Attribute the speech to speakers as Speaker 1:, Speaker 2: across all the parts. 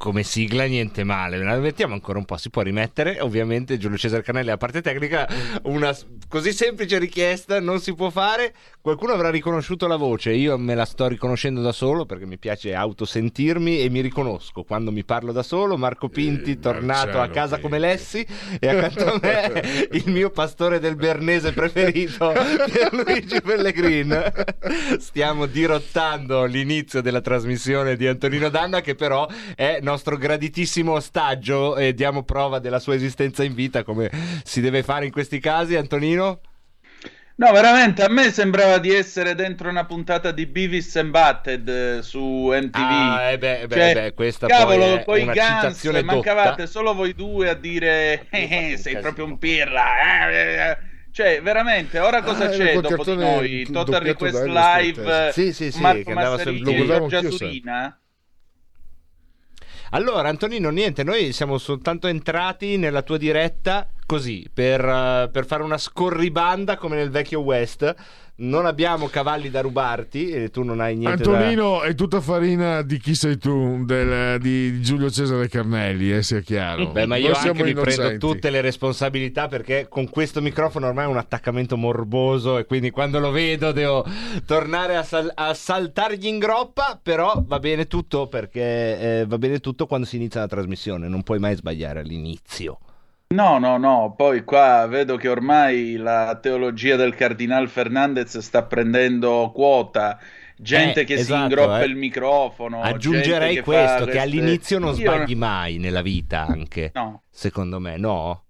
Speaker 1: Come sigla niente male, la mettiamo ancora un po', si può rimettere, ovviamente Giulio Cesare Canelli a parte tecnica, una così semplice richiesta non si può fare, qualcuno avrà riconosciuto la voce, io me la sto riconoscendo da solo perché mi piace autosentirmi e mi riconosco. Quando mi parlo da solo, Marco Pinti
Speaker 2: Eh,
Speaker 1: tornato a
Speaker 2: Marcello
Speaker 1: casa
Speaker 2: Pinti.
Speaker 1: come Lessi e accanto a me il mio pastore del Bernese preferito Pierluigi Pellegrin. Stiamo dirottando l'inizio della trasmissione di Antonino Danna che però è nostro graditissimo ostaggio e diamo prova della sua esistenza in vita come si deve fare in questi casi Antonino
Speaker 3: No, veramente, a me sembrava di essere dentro una puntata di Beavis and Butted eh, su MTV.
Speaker 1: Ah, eh beh, beh,
Speaker 3: Cioè,
Speaker 1: beh, questa
Speaker 3: cavolo,
Speaker 1: poi è
Speaker 3: poi
Speaker 1: una
Speaker 3: Guns,
Speaker 1: citazione
Speaker 3: mancavate
Speaker 1: dotta.
Speaker 3: solo voi due a dire eh, eh, sei proprio un pirla. eh, eh, eh. Cioè, veramente, ora cosa
Speaker 2: Ah,
Speaker 3: c'è dopo di noi? Total Request Live.
Speaker 1: Sì, sì, sì,
Speaker 3: Marco e
Speaker 2: guardavo
Speaker 3: Giorgia Surina.
Speaker 1: Allora, Antonino, niente, noi siamo soltanto entrati nella tua diretta così per, eh, per fare una scorribanda come nel vecchio West. Non abbiamo cavalli da rubarti e tu non hai niente da.
Speaker 2: Antonino è tutta farina di chi sei tu, del- di Giulio Cesare Carnelli, eh, sia chiaro.
Speaker 1: Beh, ma io anche mi prendo tutte le responsabilità perché con questo microfono ormai è un attaccamento morboso e quindi quando lo vedo devo tornare a, sal- a saltargli in groppa, però va bene tutto perché eh, va bene tutto quando si inizia la trasmissione, non puoi mai sbagliare all'inizio.
Speaker 3: No, no, no, poi qua vedo che ormai la teologia del Cardinal Fernandez sta prendendo quota. Gente
Speaker 1: Eh,
Speaker 3: che si
Speaker 1: esatto,
Speaker 3: ingroppa
Speaker 1: eh.
Speaker 3: il microfono.
Speaker 1: Aggiungerei
Speaker 3: gente che
Speaker 1: questo,
Speaker 3: fa
Speaker 1: che all'inizio non
Speaker 3: Io-
Speaker 1: sbagli mai nella vita anche,
Speaker 3: No,
Speaker 1: secondo me, no?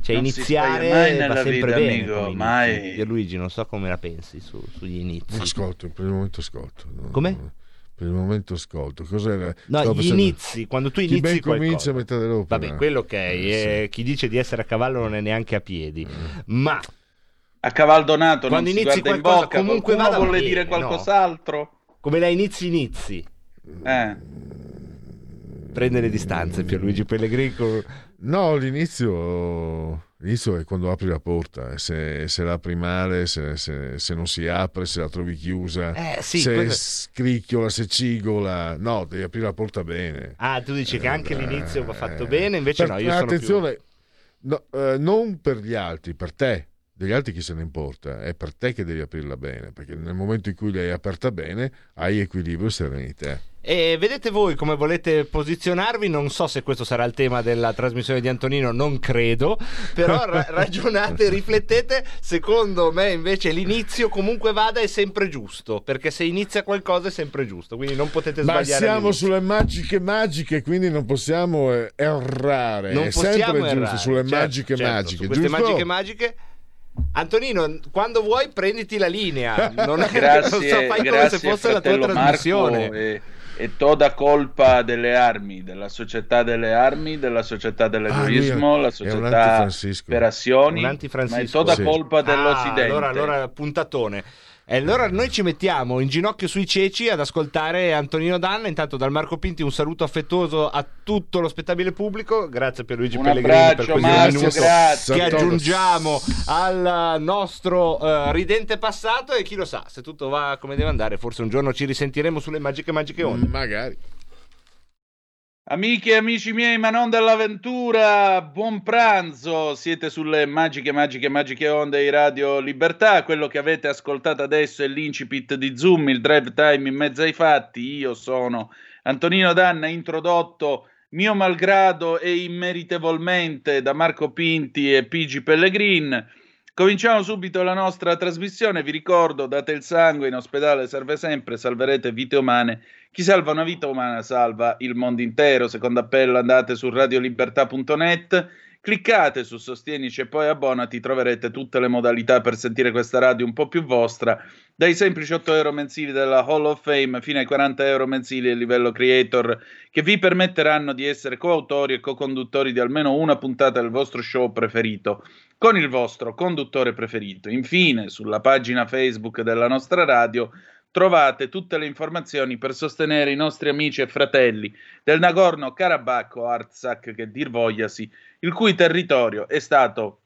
Speaker 1: Cioè
Speaker 3: Non si
Speaker 1: iniziare
Speaker 3: mai
Speaker 1: va
Speaker 3: nella
Speaker 1: sempre
Speaker 3: vita,
Speaker 1: bene
Speaker 3: amico, mai.
Speaker 1: Luigi, non so come la pensi su- sugli inizi.
Speaker 2: Ascolto, per il momento ascolto. No,
Speaker 1: Come?
Speaker 2: No, Per il momento ascolto. Cos'era?
Speaker 1: No,
Speaker 2: Stavo
Speaker 1: gli
Speaker 2: pensando-
Speaker 1: inizi, quando tu
Speaker 2: Chi
Speaker 1: inizi
Speaker 2: ben
Speaker 1: qualcosa.
Speaker 2: comincia a metà dell'opera.
Speaker 1: Vabbè, quello ok,
Speaker 2: Eh,
Speaker 1: eh, chi dice di essere a cavallo non è neanche a piedi.
Speaker 2: Eh.
Speaker 1: Ma
Speaker 3: a cavaldonato
Speaker 1: Quando
Speaker 3: non si
Speaker 1: inizi
Speaker 3: guarda in
Speaker 1: qualcosa,
Speaker 3: bocca.
Speaker 1: comunque vada
Speaker 3: vuole
Speaker 1: bene,
Speaker 3: dire
Speaker 1: no?
Speaker 3: qualcos'altro?
Speaker 1: come la inizi inizi.
Speaker 3: Eh.
Speaker 1: Prende le distanze Pierluigi Pellegrini
Speaker 2: No, l'inizio, l'inizio è quando apri la porta. eh, Se, se la apri male, se, se- se non si apre, se la trovi chiusa,
Speaker 1: Eh, sì,
Speaker 2: se
Speaker 1: quello-
Speaker 2: scricchiola, se cigola. No, devi aprire la porta bene.
Speaker 1: Ah, tu dici che anche l'inizio va fatto
Speaker 2: Eh,
Speaker 1: bene, invece
Speaker 2: per-
Speaker 1: no, io sono più...
Speaker 2: attenzione, no, eh, non per gli altri, per te. Degli altri chi se ne importa, è per te che devi aprirla bene, perché nel momento in cui l'hai aperta bene hai equilibrio e serenità.
Speaker 1: E vedete voi come volete posizionarvi, non so se questo sarà il tema della trasmissione di Antonino, non credo, però ra- ragionate, riflettete, secondo me invece l'inizio comunque vada è sempre giusto, perché se inizia qualcosa è sempre giusto, quindi non potete
Speaker 2: Ma
Speaker 1: sbagliare.
Speaker 2: siamo
Speaker 1: all'inizio.
Speaker 2: sulle magiche magiche, quindi non possiamo eh, errare.
Speaker 1: non
Speaker 2: è
Speaker 1: possiamo
Speaker 2: sempre
Speaker 1: errare.
Speaker 2: giusto sulle
Speaker 1: Certo,
Speaker 2: magiche
Speaker 1: certo,
Speaker 2: magiche.
Speaker 1: su queste
Speaker 2: giusto?
Speaker 1: magiche magiche Antonino, quando vuoi prenditi la linea, non, non
Speaker 3: Grazie,
Speaker 1: so, fai come se
Speaker 3: grazie
Speaker 1: fosse la tua trasmissione.
Speaker 3: E, e toda colpa delle armi, della società delle armi, della società dell'egoismo,
Speaker 2: Ah,
Speaker 3: la società per azioni, ma è toda
Speaker 2: Sì.
Speaker 3: colpa dell'Occidente.
Speaker 1: Ah, allora, allora, puntatone. E allora noi ci mettiamo in ginocchio sui ceci ad ascoltare Antonino Danna. Intanto dal Marco Pinti un saluto affettuoso a tutto lo spettabile pubblico. Grazie per Luigi
Speaker 3: Un
Speaker 1: Pellegrini per questo minuto
Speaker 3: grazie.
Speaker 1: che aggiungiamo al nostro eh, ridente passato. E chi lo sa, se tutto va come deve andare, forse un giorno ci risentiremo sulle magiche magiche onde.
Speaker 2: Magari.
Speaker 3: Amiche e amici miei, ma non dell'avventura, buon pranzo. Siete sulle magiche, magiche, magiche onde di Radio Libertà. Quello che avete ascoltato adesso è l'incipit di Zoom, il drive time in mezzo ai fatti. Io sono Antonino Danna, introdotto mio malgrado e immeritevolmente da Marco Pinti e Pigi Pellegrin. Cominciamo subito la nostra trasmissione. Vi ricordo, date il sangue, in ospedale serve sempre, salverete vite umane. Chi salva una vita umana salva il mondo intero. Secondo appello andate su radiolibertà.net, cliccate su Sostienici e poi abbonati, troverete tutte le modalità per sentire questa radio un po' più vostra, dai semplici 8 euro mensili della Hall of Fame fino ai 40 euro mensili a livello creator, che vi permetteranno di essere coautori e co-conduttori di almeno una puntata del vostro show preferito con il vostro conduttore preferito. Infine, sulla pagina Facebook della nostra radio trovate tutte le informazioni per sostenere i nostri amici e fratelli del Nagorno-Karabakh o Artsakh che dir vogliasi, il cui territorio è stato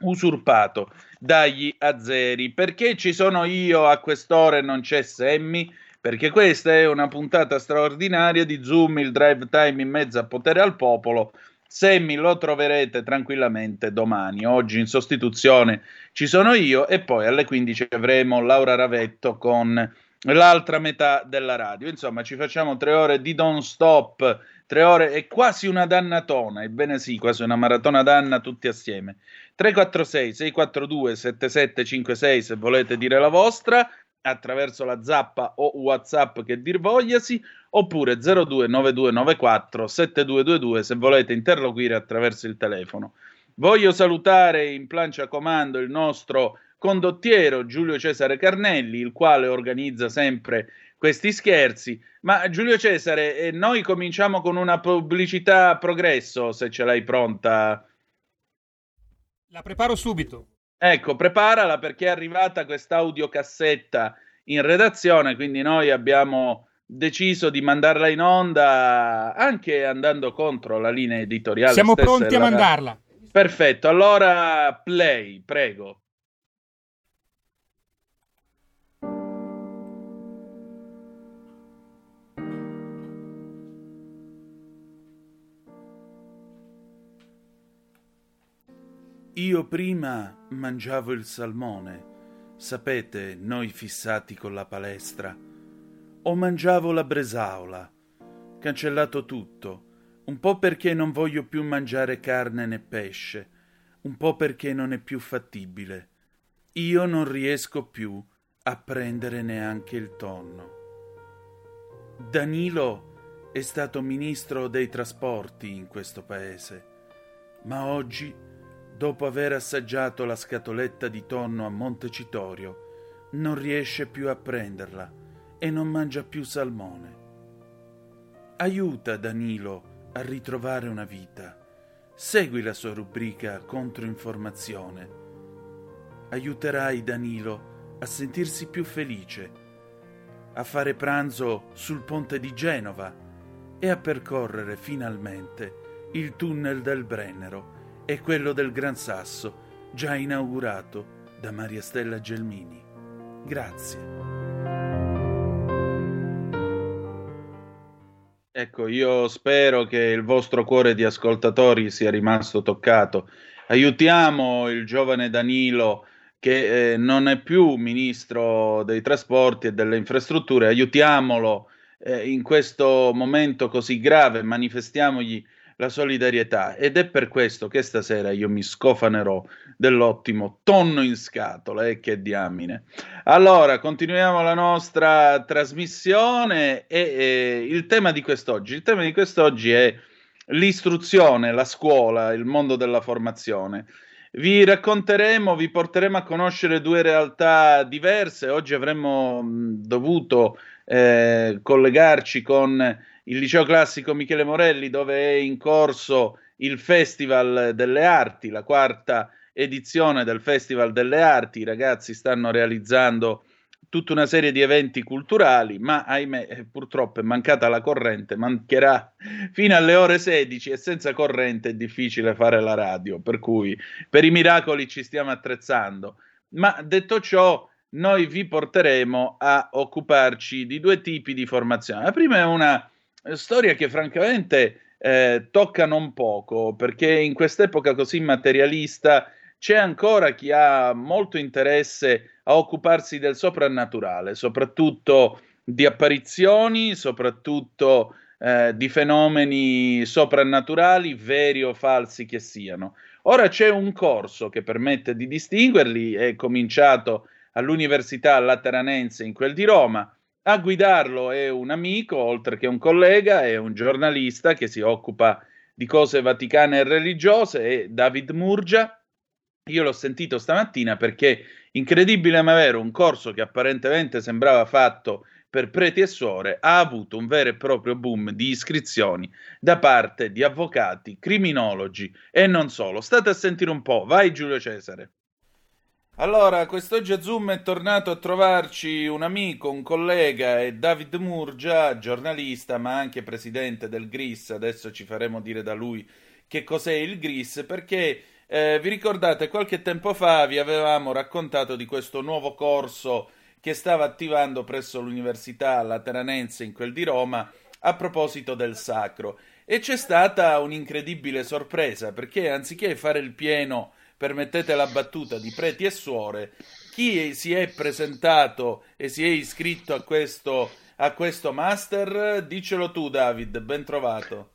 Speaker 3: usurpato dagli azeri. Perché ci sono io a quest'ora e non c'è Semmi? Perché questa è una puntata straordinaria di Zoom, il drive time in mezzo a potere al popolo. Semmi lo troverete tranquillamente domani. Oggi in sostituzione ci sono io e poi alle 15 avremo Laura Ravetto con l'altra metà della radio. Insomma, ci facciamo tre ore di non stop, tre ore è quasi una dannatona, ebbene sì, quasi una maratona danna tutti assieme. 346 642 7756 se volete dire la vostra attraverso la zappa o whatsapp che dir vogliasi oppure 029294 7222 se volete interloquire attraverso il telefono. Voglio salutare in plancia comando il nostro condottiero Giulio Cesare Carnelli il quale organizza sempre questi scherzi. Ma Giulio Cesare eh, noi cominciamo con una pubblicità progresso se ce l'hai pronta.
Speaker 4: La preparo subito.
Speaker 3: Ecco, preparala perché è arrivata questa audiocassetta in redazione, quindi noi abbiamo deciso di mandarla in onda anche andando contro la linea editoriale.
Speaker 4: Siamo pronti a mandarla.
Speaker 3: Perfetto, allora play, prego. Io prima mangiavo il salmone, sapete, noi fissati con la palestra, o mangiavo la bresaola, cancellato tutto, un po' perché non voglio più mangiare carne né pesce, un po' perché non è più fattibile. Io non riesco più a prendere neanche il tonno. Danilo è stato ministro dei trasporti in questo paese, ma oggi dopo aver assaggiato la scatoletta di tonno a Montecitorio, non riesce più a prenderla e non mangia più salmone. Aiuta Danilo a ritrovare una vita. Segui la sua rubrica Controinformazione. Aiuterai Danilo a sentirsi più felice, a fare pranzo sul ponte di Genova e a percorrere finalmente il tunnel del Brennero e quello del Gran Sasso, già inaugurato da Maria Stella Gelmini. Grazie. Ecco, io spero che il vostro cuore di ascoltatori sia rimasto toccato. Aiutiamo il giovane Danilo che eh, non è più ministro dei trasporti e delle infrastrutture, aiutiamolo eh, in questo momento così grave, manifestiamogli la solidarietà ed è per questo che stasera io mi scofanerò dell'ottimo tonno in scatola e eh, che diamine. Allora, continuiamo la nostra trasmissione e, e il tema di quest'oggi, il tema di quest'oggi è l'istruzione, la scuola, il mondo della formazione. Vi racconteremo, vi porteremo a conoscere due realtà diverse. Oggi avremmo dovuto eh, collegarci con il liceo classico Michele Morelli, dove è in corso il Festival delle Arti, la quarta edizione del Festival delle Arti. I ragazzi stanno realizzando tutta una serie di eventi culturali, ma ahimè, eh, purtroppo è mancata la corrente, mancherà fino alle ore 16 e senza corrente è difficile fare la radio, per cui per i miracoli ci stiamo attrezzando. Ma detto ciò, noi vi porteremo a occuparci di due tipi di formazione. La prima è una storia che francamente eh, tocca non poco, perché in quest'epoca così materialista c'è ancora chi ha molto interesse a occuparsi del soprannaturale, soprattutto di apparizioni, soprattutto eh, di fenomeni soprannaturali, veri o falsi che siano. Ora c'è un corso che permette di distinguerli, è cominciato all'Università Lateranense in quel di Roma, a guidarlo è un amico, oltre che un collega, è un giornalista che si occupa di cose vaticane e religiose, è David Murgia. Io l'ho sentito stamattina perché, incredibile ma vero, un corso che apparentemente sembrava fatto per preti e suore ha avuto un vero e proprio boom di iscrizioni da parte di avvocati, criminologi e non solo. State a sentire un po', vai Giulio Cesare. Allora, quest'oggi a Zoom è tornato a trovarci un amico, un collega, è David Murgia, giornalista ma anche presidente del GRIS. Adesso ci faremo dire da lui che cos'è il GRIS perché eh, vi ricordate qualche tempo fa vi avevamo raccontato di questo nuovo corso che stava attivando presso l'Università Lateranense in quel di Roma a proposito del sacro e c'è stata un'incredibile sorpresa perché anziché fare il pieno permettete la battuta, di preti e suore, chi si è presentato e si è iscritto a questo, a questo master? Dicelo tu David, ben trovato.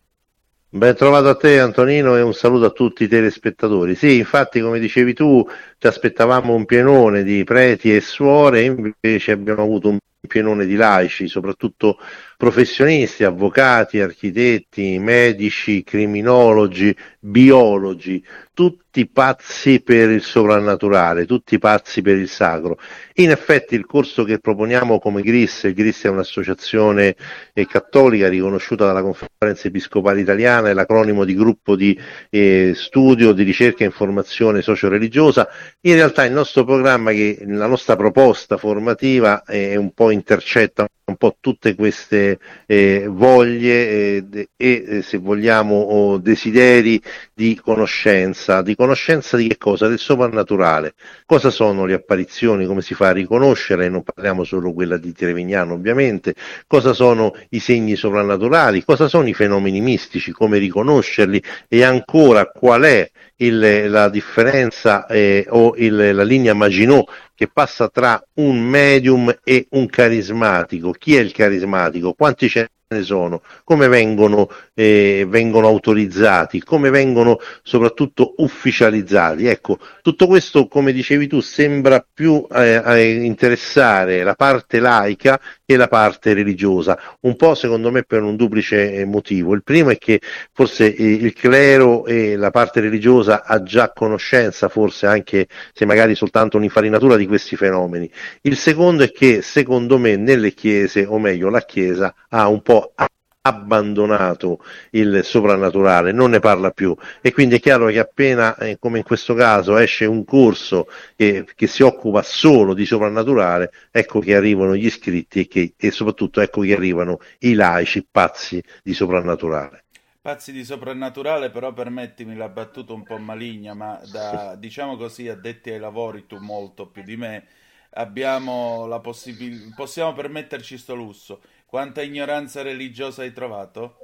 Speaker 5: Ben trovato a te Antonino e un saluto a tutti i telespettatori. Sì, infatti come dicevi tu ci aspettavamo un pienone di preti e suore, invece abbiamo avuto un pienone di laici, soprattutto professionisti, avvocati, architetti, medici, criminologi, biologi, tutti pazzi per il sovrannaturale, tutti pazzi per il sacro. In effetti il corso che proponiamo come GRIS, il GRIS è un'associazione eh, cattolica riconosciuta dalla Conferenza Episcopale Italiana, è l'acronimo di gruppo di eh, studio, di ricerca e informazione socio-religiosa. In realtà il nostro programma, la nostra proposta formativa è un po' intercetta un po' tutte queste eh, voglie eh, e eh, se vogliamo desideri di conoscenza, di conoscenza di che cosa? Del soprannaturale. Cosa sono le apparizioni, come si fa a riconoscere, non parliamo solo quella di Trevignano ovviamente, cosa sono i segni soprannaturali, cosa sono i fenomeni mistici, come riconoscerli? E ancora qual è il, la differenza eh, o il, la linea Maginot che passa tra un medium e un carismatico. Chi è il carismatico? Quanti ce ne sono? Come vengono, eh, vengono autorizzati? Come vengono soprattutto ufficializzati? Ecco, tutto questo, come dicevi tu, sembra più eh, interessare la parte laica che la parte religiosa, un po' secondo me per un duplice eh, motivo. Il primo è che forse eh, il clero e la parte religiosa ha già conoscenza, forse anche se magari soltanto un'infarinatura di questi fenomeni. Il secondo è che secondo me nelle chiese, o meglio la Chiesa, ha un po' abbandonato il soprannaturale, non ne parla più e quindi è chiaro che appena, eh, come in questo caso, esce un corso che, che, si occupa solo di soprannaturale, ecco che arrivano gli iscritti e, che, e soprattutto ecco che arrivano i laici pazzi di soprannaturale.
Speaker 3: Pazzi di soprannaturale, però permettimi la battuta un po' maligna, ma da, diciamo così, addetti ai lavori, tu molto più di me, abbiamo la possibilità, possiamo permetterci sto lusso quanta ignoranza religiosa hai trovato?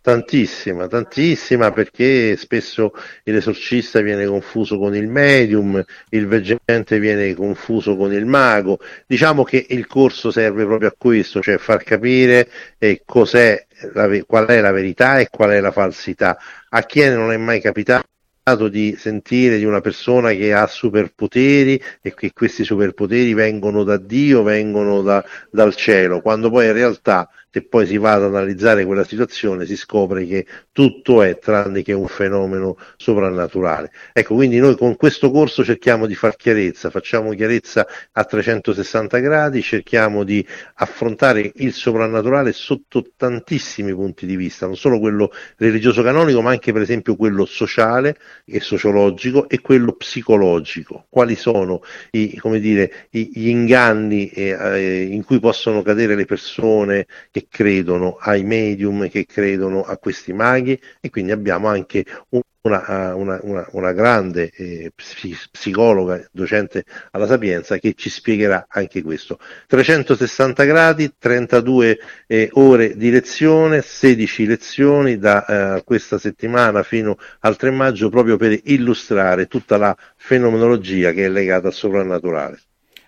Speaker 5: Tantissima, tantissima perché spesso l'esorcista viene confuso con il medium, il veggente viene confuso con il mago. Diciamo che il corso serve proprio a questo, cioè far capire eh, qual è la verità e qual è la falsità. A chi non è mai capitato di sentire di una persona che ha superpoteri e che questi superpoteri vengono da Dio, vengono da, dal cielo, quando poi in realtà se poi si va ad analizzare quella situazione si scopre che tutto è tranne che un fenomeno soprannaturale. Ecco, quindi noi con questo corso cerchiamo di far chiarezza, facciamo chiarezza a 360 gradi, cerchiamo di affrontare il soprannaturale sotto tantissimi punti di vista, non solo quello religioso canonico, ma anche per esempio quello sociale e sociologico e quello psicologico. Quali sono i, dire, gli inganni eh, eh, in cui possono cadere le persone credono ai medium, che credono a questi maghi e quindi abbiamo anche una, una, una, una grande eh, psicologa, docente alla Sapienza, che ci spiegherà anche questo. 360 gradi, 32 eh, ore di lezione, 16 lezioni da eh, questa settimana fino al 3 maggio proprio per illustrare tutta la fenomenologia che è legata al soprannaturale.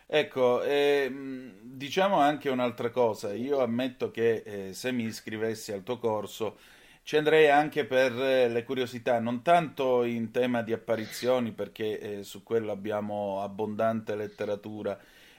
Speaker 3: Ecco, ehm diciamo anche un'altra cosa, io ammetto che eh, se mi iscrivessi al tuo corso ci andrei anche per eh, le curiosità, non tanto in tema di apparizioni, perché eh, su quello abbiamo abbondante letteratura,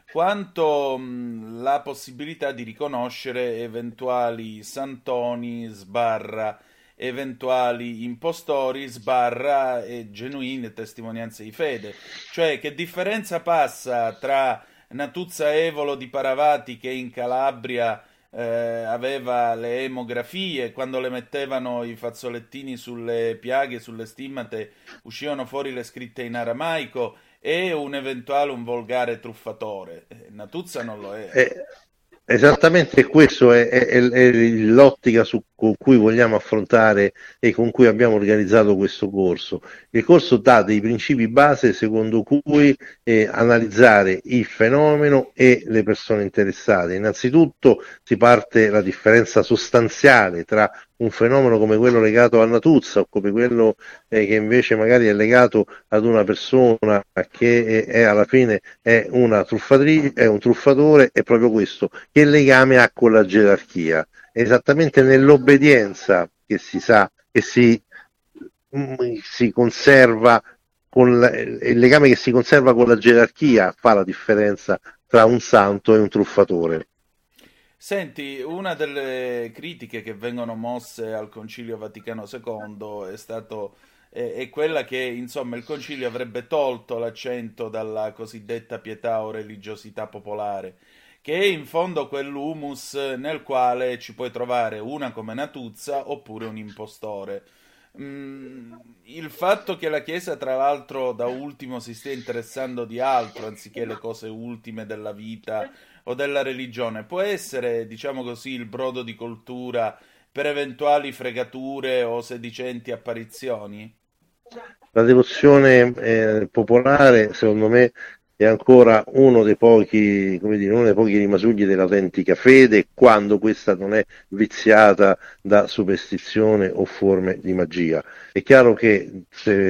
Speaker 3: quanto mh, la possibilità di riconoscere eventuali santoni sbarra eventuali impostori sbarra e genuine testimonianze di fede. Cioè, che differenza passa tra Natuzza Evolo di Paravati che in Calabria eh, aveva le emografie, quando le mettevano i fazzolettini sulle piaghe, sulle stimmate, uscivano fuori le scritte in aramaico e un eventuale, un volgare truffatore. Eh, Natuzza non lo è.
Speaker 5: Eh, esattamente questo è, è, è l'ottica su, con cui vogliamo affrontare e con cui abbiamo organizzato questo corso. Il corso dà dei principi base secondo cui eh, analizzare il fenomeno e le persone interessate. Innanzitutto si parte la differenza sostanziale tra un fenomeno come quello legato a Natuzza o come quello eh, che invece magari è legato ad una persona che è, è alla fine è, una truffatrice, è un truffatore, è proprio questo, che legame ha con la gerarchia. Esattamente nell'obbedienza che si sa, che si, mm, si conserva con la, il legame che si conserva con la gerarchia fa la differenza tra un santo e un truffatore.
Speaker 3: Senti, una delle critiche che vengono mosse al Concilio Vaticano II è, stato, è, è quella che insomma, il Concilio avrebbe tolto l'accento dalla cosiddetta pietà o religiosità popolare, che è in fondo quell'humus nel quale ci puoi trovare una come Natuzza oppure un impostore. Mm, il fatto che la Chiesa, tra l'altro, da ultimo si stia interessando di altro anziché le cose ultime della vita o della religione può essere, diciamo così, il brodo di coltura per eventuali fregature o sedicenti apparizioni?
Speaker 5: La devozione eh, popolare, secondo me, è ancora uno dei pochi, come dire, uno dei pochi rimasugli dell'autentica fede quando questa non è viziata da superstizione o forme di magia. È chiaro che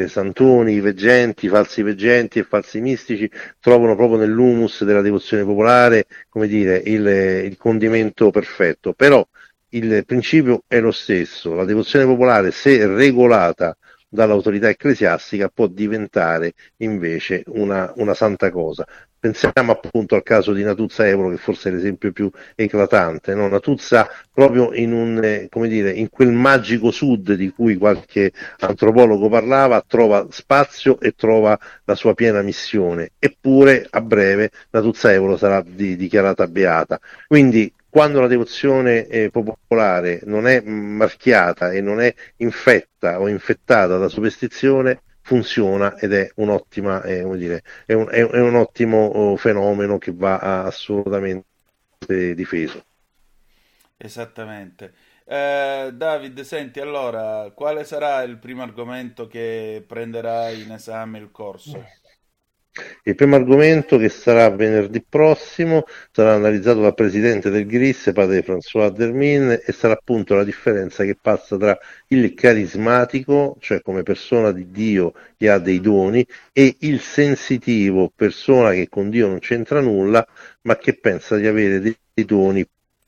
Speaker 5: santoni, veggenti, falsi veggenti e falsi mistici trovano proprio nell'humus della devozione popolare, come dire, il, il condimento perfetto, però il principio è lo stesso, la devozione popolare se regolata dall'autorità ecclesiastica può diventare invece una, una, santa cosa. Pensiamo appunto al caso di Natuzza Evolo, che forse è l'esempio più eclatante. No? Natuzza, proprio in, un, eh, dire, in quel magico sud di cui qualche antropologo parlava, trova spazio e trova la sua piena missione. Eppure a breve Natuzza Evolo sarà di, dichiarata beata. Quindi quando la devozione eh, popolare non è marchiata e non è infetta o infettata da superstizione, funziona ed è, un'ottima, eh, dire, è, un, è, è un, ottimo oh, fenomeno che va assolutamente difeso.
Speaker 3: Esattamente. Eh, David, senti, allora, quale sarà il primo argomento che prenderà in esame il corso?
Speaker 5: Il primo argomento, che sarà venerdì prossimo, sarà analizzato dal presidente del GRIS, padre François Dermin, e sarà appunto la differenza che passa tra il carismatico, cioè come persona di Dio che ha dei doni, e il sensitivo, persona che con Dio non c'entra nulla, ma che pensa di avere dei doni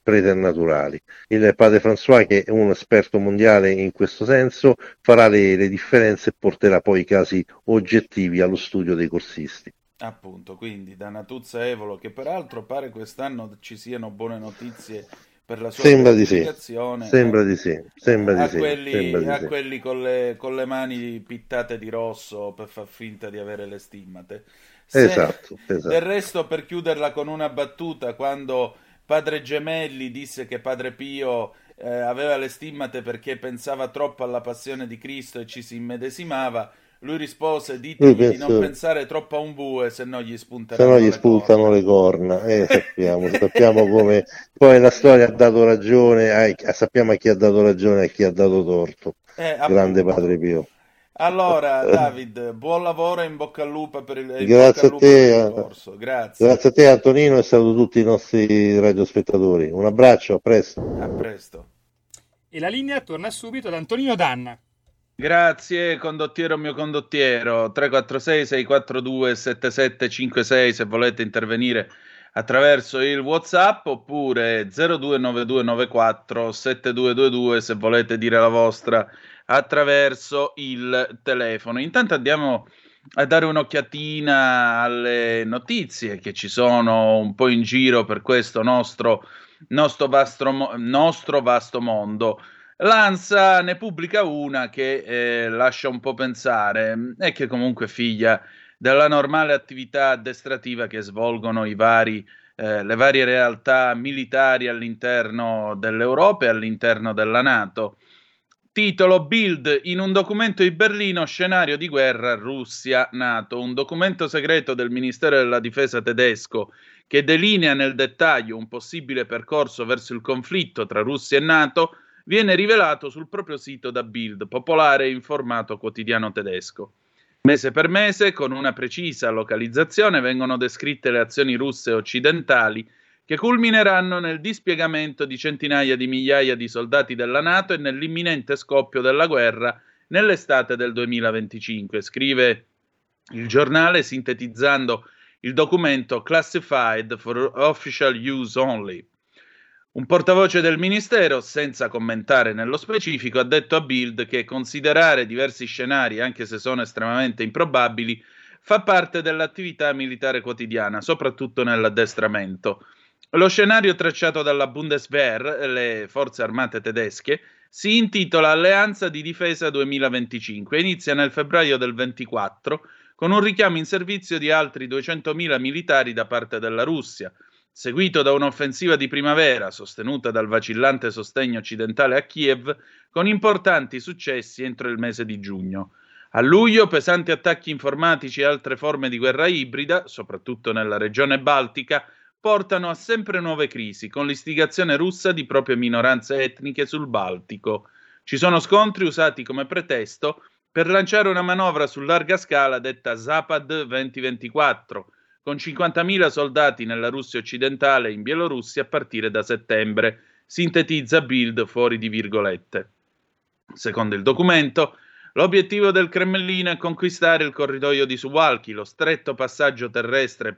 Speaker 5: preternaturali. Il padre François, che è un esperto mondiale in questo senso, farà le, le differenze e porterà poi i casi oggettivi allo studio dei corsisti.
Speaker 3: Appunto, quindi da Natuzza Evolo, che peraltro pare quest'anno ci siano buone notizie per la sua
Speaker 5: sembra di sì. Sembra di sì. Sembra di
Speaker 3: a
Speaker 5: sì.
Speaker 3: quelli,
Speaker 5: Sembra
Speaker 3: di a sì. quelli con, le, con, le, mani pittate di rosso per far finta di avere le stimmate.
Speaker 5: Se, esatto, esatto.
Speaker 3: Del resto, per chiuderla con una battuta, quando Padre Gemelli disse che Padre Pio eh, aveva le stimmate perché pensava troppo alla passione di Cristo e ci si immedesimava. Lui rispose: Ditegli penso... di non pensare troppo a un bue, se no gli spuntano,
Speaker 5: se no gli spuntano le corna. Eh, sappiamo, sappiamo come. Poi la storia ha dato ragione, ai... sappiamo a chi ha dato ragione e a chi ha dato torto. Eh, Grande Padre Pio.
Speaker 3: Allora, David, buon lavoro e in bocca al lupo per il,
Speaker 5: grazie a te, corso. Grazie. grazie a te Antonino e saluto tutti i nostri radiospettatori. Un abbraccio, a presto.
Speaker 3: A presto.
Speaker 4: E la linea torna subito ad Antonino Danna.
Speaker 3: Grazie condottiero mio condottiero 346 642 7756 se volete intervenire attraverso il WhatsApp oppure 029294 7222 se volete dire la vostra attraverso il telefono. Intanto andiamo a dare un'occhiatina alle notizie che ci sono un po' in giro per questo nostro, nostro, vasto, nostro vasto mondo. L'ANSA ne pubblica una che eh, lascia un po' pensare e che comunque figlia della normale attività addestrativa che svolgono vari eh, le varie realtà militari all'interno dell'Europa e all'interno della Nato. Titolo Bild in un documento di Berlino, scenario di guerra Russia-Nato, un documento segreto del Ministero della Difesa tedesco che delinea nel dettaglio un possibile percorso verso il conflitto tra Russia e Nato, viene rivelato sul proprio sito da Bild, popolare e informato quotidiano tedesco. Mese per mese, con una precisa localizzazione, vengono descritte le azioni russe occidentali che culmineranno nel dispiegamento di centinaia di migliaia di soldati della Nato e nell'imminente scoppio della guerra nell'estate del 2025, scrive il giornale sintetizzando il documento Classified for Official Use Only. Un portavoce del Ministero, senza commentare nello specifico, ha detto a Bild che considerare diversi scenari, anche se sono estremamente improbabili, fa parte dell'attività militare quotidiana, soprattutto nell'addestramento. Lo scenario tracciato dalla Bundeswehr, le forze armate tedesche, si intitola Alleanza di difesa 2025 e inizia nel febbraio del 24 con un richiamo in servizio di altri 200.000 militari da parte della Russia seguito da un'offensiva di primavera sostenuta dal vacillante sostegno occidentale a Kiev, con importanti successi entro il mese di giugno. A luglio pesanti attacchi informatici e altre forme di guerra ibrida, soprattutto nella regione baltica, portano a sempre nuove crisi, con l'istigazione russa di proprie minoranze etniche sul Baltico. Ci sono scontri usati come pretesto per lanciare una manovra su larga scala detta Zapad 2024, con 50.000 soldati nella Russia occidentale e in Bielorussia a partire da settembre, sintetizza Bild fuori di virgolette. Secondo il documento, l'obiettivo del Cremlino è conquistare il corridoio di Suwalki, lo stretto passaggio terrestre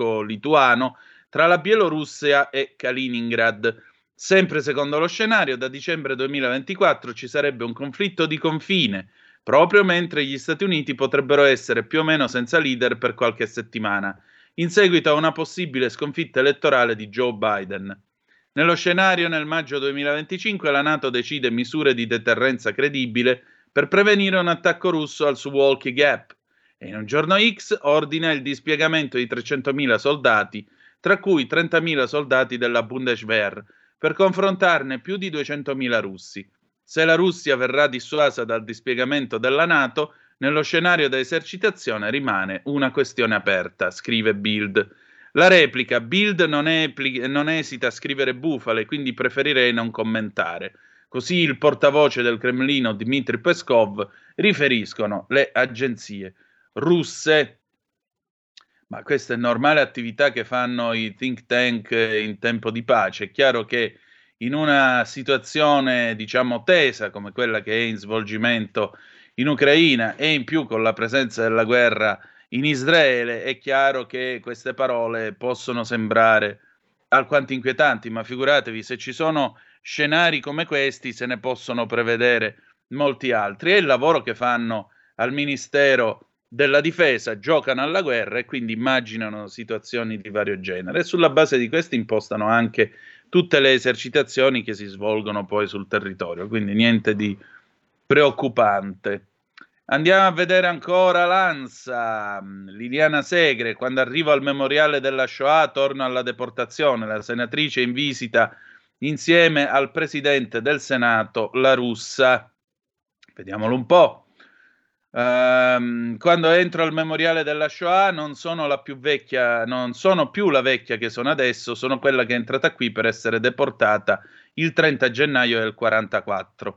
Speaker 3: polacco-lituano tra la Bielorussia e Kaliningrad. Sempre secondo lo scenario, da dicembre 2024 ci sarebbe un conflitto di confine proprio mentre gli Stati Uniti potrebbero essere più o meno senza leader per qualche settimana, in seguito a una possibile sconfitta elettorale di Joe Biden. Nello scenario, nel maggio 2025, la Nato decide misure di deterrenza credibile per prevenire un attacco russo al Suwalki Gap e in un giorno X ordina il dispiegamento di 300.000 soldati, tra cui 30.000 soldati della Bundeswehr, per confrontarne più di 200.000 russi. Se la Russia verrà dissuasa dal dispiegamento della Nato, nello scenario da esercitazione rimane una questione aperta, scrive Bild. La replica, Bild non, epli- non esita a scrivere bufale, quindi preferirei non commentare. Così il portavoce del Cremlino Dmitry Peskov riferiscono le agenzie russe. Ma questa è normale attività che fanno i think tank in tempo di pace. È chiaro che in una situazione, diciamo, tesa come quella che è in svolgimento in Ucraina e in più con la presenza della guerra in Israele, è chiaro che queste parole possono sembrare alquanto inquietanti, ma figuratevi se ci sono scenari come questi, se ne possono prevedere molti altri. È il lavoro che fanno al Ministero della Difesa, giocano alla guerra e quindi immaginano situazioni di vario genere e sulla base di questo impostano anche tutte le esercitazioni che si svolgono poi sul territorio, quindi niente di preoccupante. Andiamo a vedere ancora l'ANSA, Liliana Segre, quando arrivo al memoriale della Shoah torno alla deportazione, la senatrice in visita insieme al presidente del Senato, la russa. Vediamolo un po'. Uh, quando entro al memoriale della Shoah non sono la più vecchia, non sono più la vecchia che sono adesso, sono quella che è entrata qui per essere deportata il 30 gennaio del 44.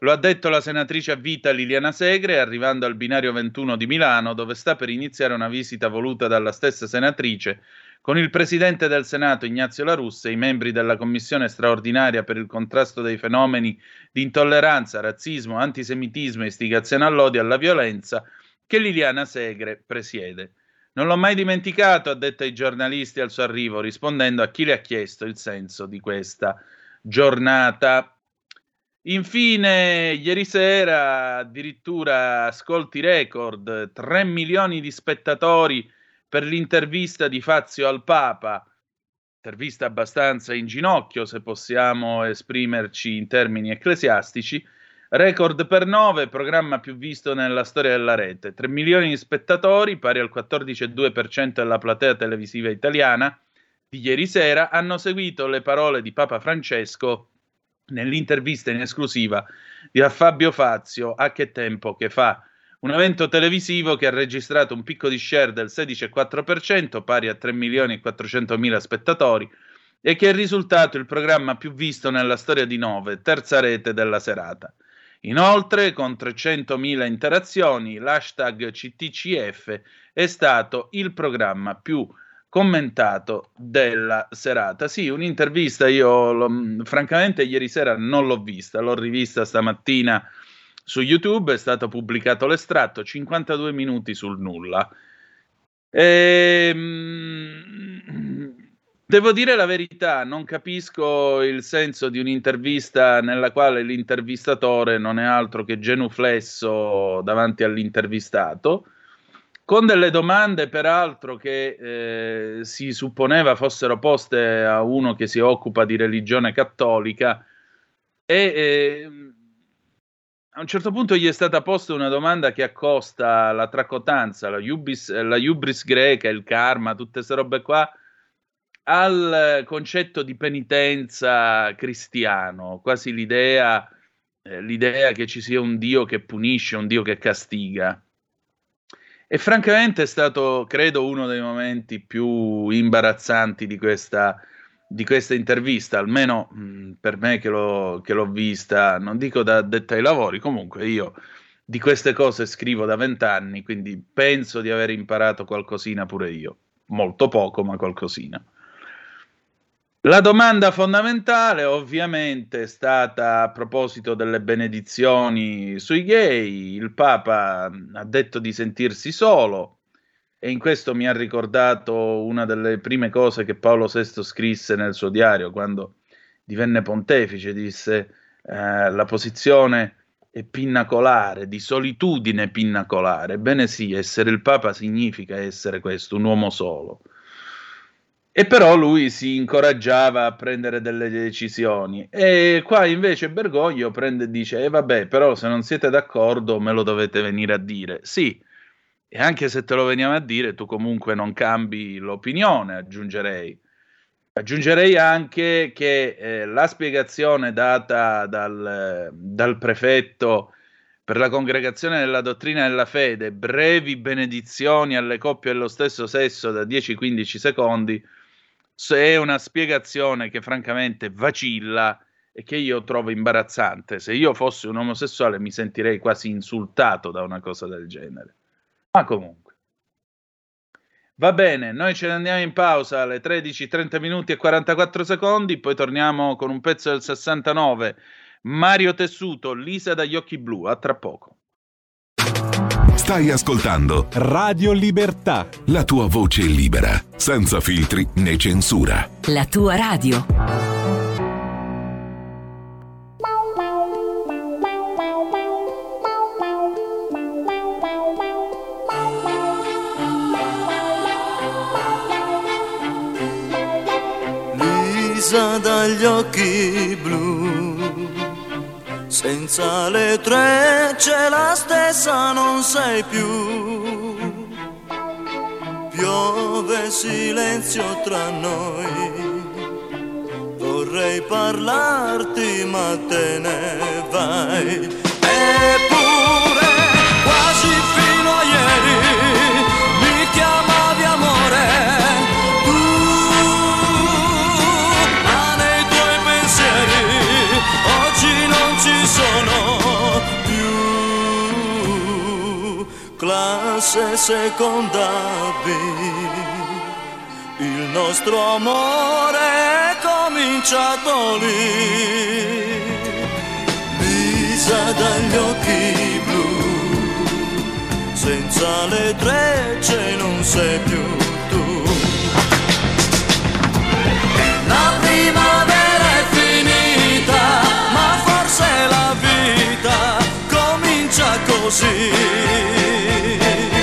Speaker 3: Lo ha detto la senatrice a vita Liliana Segre arrivando al binario 21 di Milano dove sta per iniziare una visita voluta dalla stessa senatrice con il presidente del Senato Ignazio La Russa e i membri della Commissione straordinaria per il contrasto dei fenomeni di intolleranza, razzismo, antisemitismo e istigazione all'odio e alla violenza che Liliana Segre presiede. Non l'ho mai dimenticato, ha detto ai giornalisti al suo arrivo, rispondendo a chi le ha chiesto il senso di questa giornata. Infine, ieri sera addirittura ascolti record, 3 milioni di spettatori per l'intervista di Fazio al Papa, intervista abbastanza in ginocchio se possiamo esprimerci in termini ecclesiastici, record per 9, programma più visto nella storia della rete, 3 milioni di spettatori, pari al 14,2% della platea televisiva italiana, di ieri sera hanno seguito le parole di Papa Francesco nell'intervista in esclusiva di Fabio Fazio a che tempo che fa. Un evento televisivo che ha registrato un picco di share del 16,4%, pari a 3 milioni e 400 mila spettatori, e che è risultato il programma più visto nella storia di Nove, terza rete della serata. Inoltre, con 300.000 interazioni, l'hashtag CTCF è stato il programma più commentato della serata. Sì, un'intervista io lo, francamente ieri sera non l'ho vista, l'ho rivista stamattina su YouTube, è stato pubblicato l'estratto, 52 minuti sul nulla. Ehm, devo dire la verità, non capisco il senso di un'intervista nella quale l'intervistatore non è altro che genuflesso davanti all'intervistato con delle domande peraltro che eh, si supponeva fossero poste a uno che si occupa di religione cattolica e eh, a un certo punto gli è stata posta una domanda che accosta la tracotanza, la hubris, la hubris greca, il karma, tutte queste robe qua, al concetto di penitenza cristiano, quasi l'idea, eh, l'idea che ci sia un Dio che punisce, un Dio che castiga. E francamente è stato, credo, uno dei momenti più imbarazzanti di questa, di questa intervista, almeno mh, per me che l'ho, che l'ho vista, non dico da detta ai lavori, comunque io di queste cose scrivo da vent'anni, quindi penso di aver imparato qualcosina pure io. Molto poco, ma qualcosina. La domanda fondamentale ovviamente è stata a proposito delle benedizioni sui gay, il Papa ha detto di sentirsi solo e in questo mi ha ricordato una delle prime cose che Paolo VI scrisse nel suo diario quando divenne pontefice, disse eh, la posizione è pinnacolare, di solitudine pinnacolare. Bene sì, essere il Papa significa essere questo, un uomo solo. E però lui si incoraggiava a prendere delle decisioni. E qua invece Bergoglio prende e dice: E vabbè, però se non siete d'accordo me lo dovete venire a dire. Sì, e anche se te lo veniamo a dire, tu comunque non cambi l'opinione, aggiungerei. Aggiungerei anche che eh, la spiegazione data dal, dal prefetto per la congregazione della dottrina della fede, brevi benedizioni alle coppie dello stesso sesso da 10-15 secondi, è una spiegazione che francamente vacilla e che io trovo imbarazzante. Se io fossi un omosessuale mi sentirei quasi insultato da una cosa del genere. Ma comunque. Va bene, noi ce ne andiamo in pausa alle 13, 30 minuti e 44 secondi, poi torniamo con un pezzo del 69. Mario Tessuto, Lisa dagli occhi blu, a tra poco.
Speaker 6: Stai ascoltando
Speaker 7: Radio Libertà.
Speaker 6: la tua voce libera, senza filtri né censura.
Speaker 8: La tua radio.
Speaker 9: Lisa dagli occhi blu, senza le trecce la stessa non sei più. Piove silenzio tra noi, vorrei parlarti ma te ne vai. Eppure Classe seconda B, il nostro amore è cominciato lì. Lisa dagli occhi blu, senza le trecce non sei più tu. La primavera comincia così.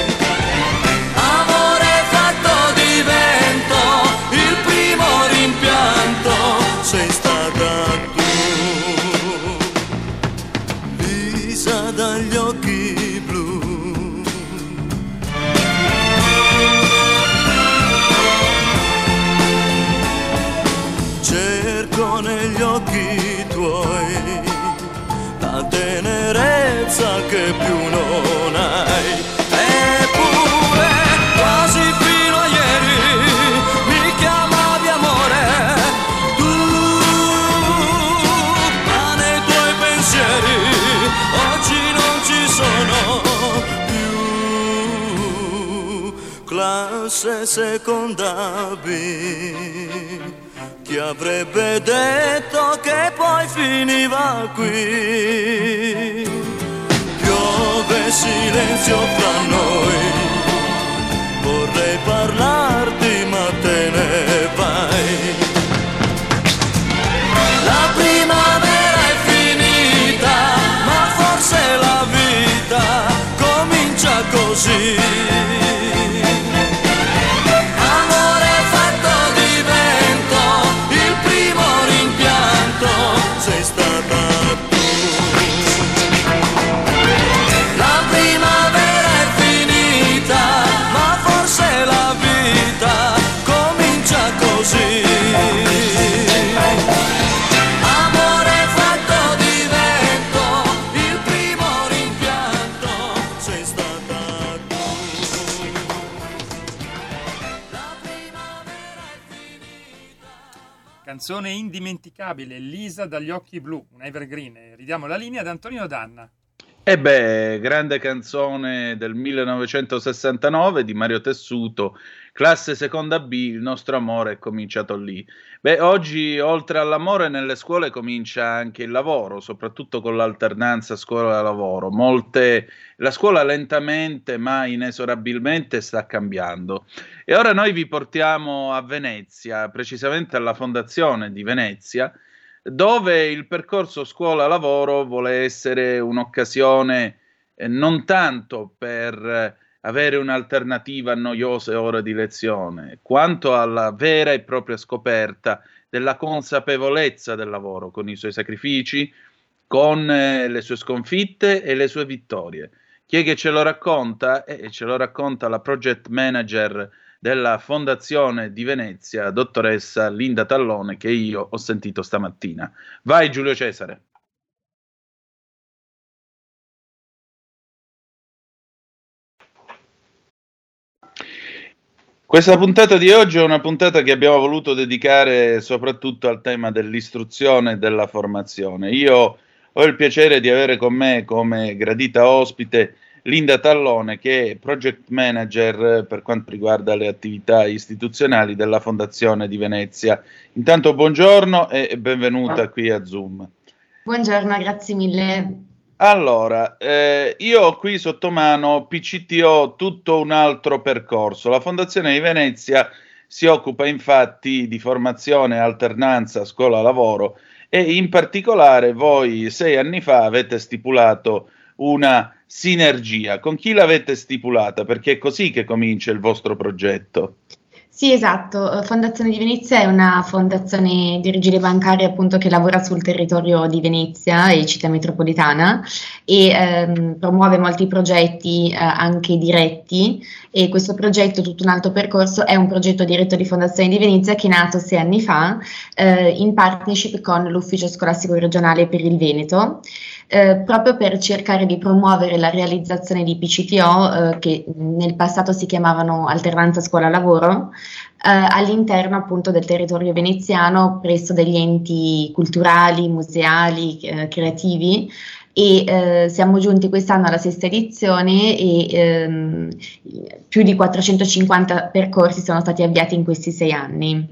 Speaker 9: Seconda B. Chi avrebbe detto che poi finiva qui? Piove silenzio fra noi, vorrei parlarti ma te ne vai. La primavera è finita, ma forse la vita comincia così.
Speaker 4: Canzone indimenticabile, Lisa dagli occhi blu, un evergreen. Ridiamo la linea ad Antonino Danna.
Speaker 3: E beh, grande canzone del 1969 di Mario Tessuto, classe seconda B, il nostro amore è cominciato lì. Beh, oggi oltre all'amore nelle scuole comincia anche il lavoro, soprattutto con l'alternanza scuola-lavoro. Molte, la scuola lentamente ma inesorabilmente sta cambiando. E ora noi vi portiamo a Venezia, precisamente alla Fondazione di Venezia, dove il percorso scuola-lavoro vuole essere un'occasione eh, non tanto per avere un'alternativa a noiose ore di lezione, quanto alla vera e propria scoperta della consapevolezza del lavoro, con i suoi sacrifici, con eh, le sue sconfitte e le sue vittorie. Chi è che ce lo racconta? Eh, ce lo racconta la project manager della Fondazione di Venezia, dottoressa Linda Tallone, che io ho sentito stamattina. Vai Giulio Cesare. Questa puntata di oggi è una puntata che abbiamo voluto dedicare soprattutto al tema dell'istruzione e della formazione. Io ho il piacere di avere con me come gradita ospite Linda Tallone, che è project manager per quanto riguarda le attività istituzionali della Fondazione di Venezia. Intanto buongiorno e benvenuta qui a Zoom.
Speaker 8: Buongiorno, grazie mille.
Speaker 3: Allora, eh, io ho qui sotto mano PCTO tutto un altro percorso. La Fondazione di Venezia si occupa infatti di formazione, alternanza, scuola-lavoro e in particolare voi sei anni fa avete stipulato una sinergia. Con chi l'avete stipulata? Perché è così che comincia il vostro progetto.
Speaker 8: Sì, esatto. Fondazione di Venezia è una fondazione di origine bancaria appunto che lavora sul territorio di Venezia e città metropolitana e ehm, promuove molti progetti eh, anche diretti e questo progetto, tutto un altro percorso, è un progetto diretto di Fondazione di Venezia che è nato sei anni fa eh, in partnership con l'Ufficio Scolastico Regionale per il Veneto. Eh, proprio per cercare di promuovere la realizzazione di PCTO eh, che nel passato si chiamavano alternanza scuola-lavoro eh, all'interno appunto del territorio veneziano presso degli enti culturali, museali, eh, creativi e eh, siamo giunti quest'anno alla sesta edizione e ehm, più di 450 percorsi sono stati avviati in questi sei anni.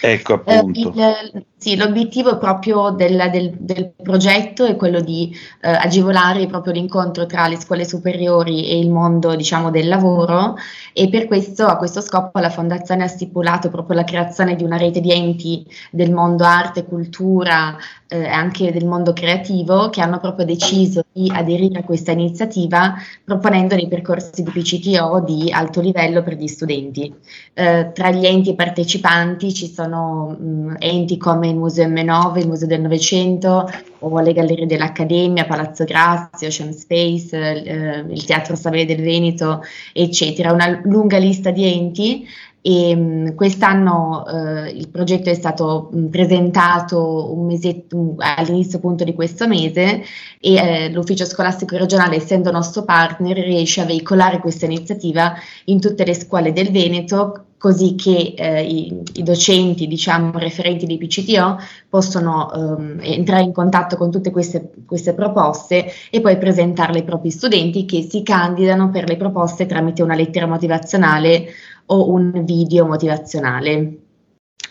Speaker 3: Ecco
Speaker 8: Eh,
Speaker 3: appunto.
Speaker 8: il- sì, l'obiettivo proprio del, del- del progetto è quello di eh, agevolare proprio l'incontro tra le scuole superiori e il mondo, diciamo, del lavoro e per questo, a questo scopo, la Fondazione ha stipulato proprio la creazione di una rete di enti del mondo arte, cultura eh, e anche del mondo creativo che hanno proprio deciso di aderire a questa iniziativa proponendo dei percorsi di PCTO di alto livello per gli studenti. Eh, tra gli enti partecipanti ci sono mh, enti come il Museo M9, il Museo del Novecento o le Gallerie dell'Accademia, Palazzo Grazia, Ocean Space, eh, il Teatro Savile del Veneto, eccetera. Una lunga lista di enti e mh, quest'anno eh, il progetto è stato mh, presentato un mesetto, mh, all'inizio appunto di questo mese e eh, l'ufficio scolastico regionale, essendo nostro partner, riesce a veicolare questa iniziativa in tutte le scuole del Veneto così che eh, i, i, docenti, diciamo, referenti di PCTO possono ehm, entrare in contatto con tutte queste, queste, proposte e poi presentarle ai propri studenti che si candidano per le proposte tramite una lettera motivazionale o un video motivazionale.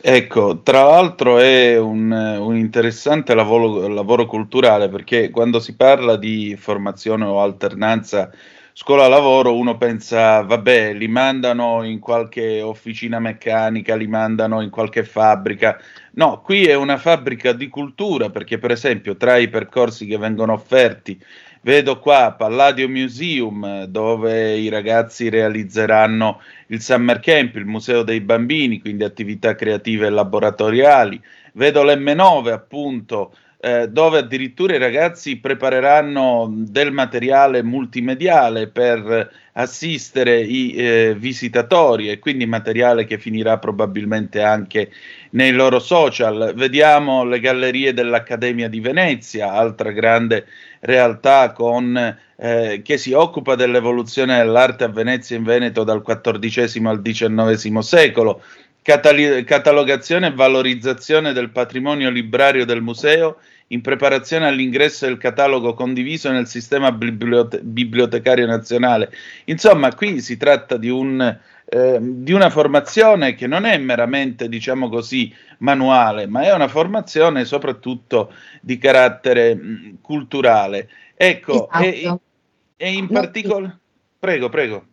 Speaker 3: Ecco, tra l'altro è un, un interessante lavoro, lavoro, culturale perché quando si parla di formazione o alternanza scuola-lavoro uno pensa, vabbè, li mandano in qualche officina meccanica, li mandano in qualche fabbrica. No, qui è una fabbrica di cultura perché per esempio tra i percorsi che vengono offerti Vedo qua Palladio Museum dove i ragazzi realizzeranno il Summer Camp, il Museo dei Bambini, quindi attività creative e laboratoriali. Vedo l'M9 appunto eh, dove addirittura i ragazzi prepareranno del materiale multimediale per assistere i eh, visitatori e quindi materiale che finirà probabilmente anche nei loro social. Vediamo le gallerie dell'Accademia di Venezia, altra grande realtà con, eh, che si occupa dell'evoluzione dell'arte a Venezia in Veneto dal XIV al XIX secolo. Catali- catalogazione e valorizzazione del patrimonio librario del museo in preparazione all'ingresso del catalogo condiviso nel sistema bibliote- bibliotecario nazionale. Insomma, qui si tratta di, un, eh, di, una formazione che non è meramente, diciamo così, manuale, ma è una formazione soprattutto di carattere mh, culturale. Ecco, esatto. e, e, in particolare... Prego, prego.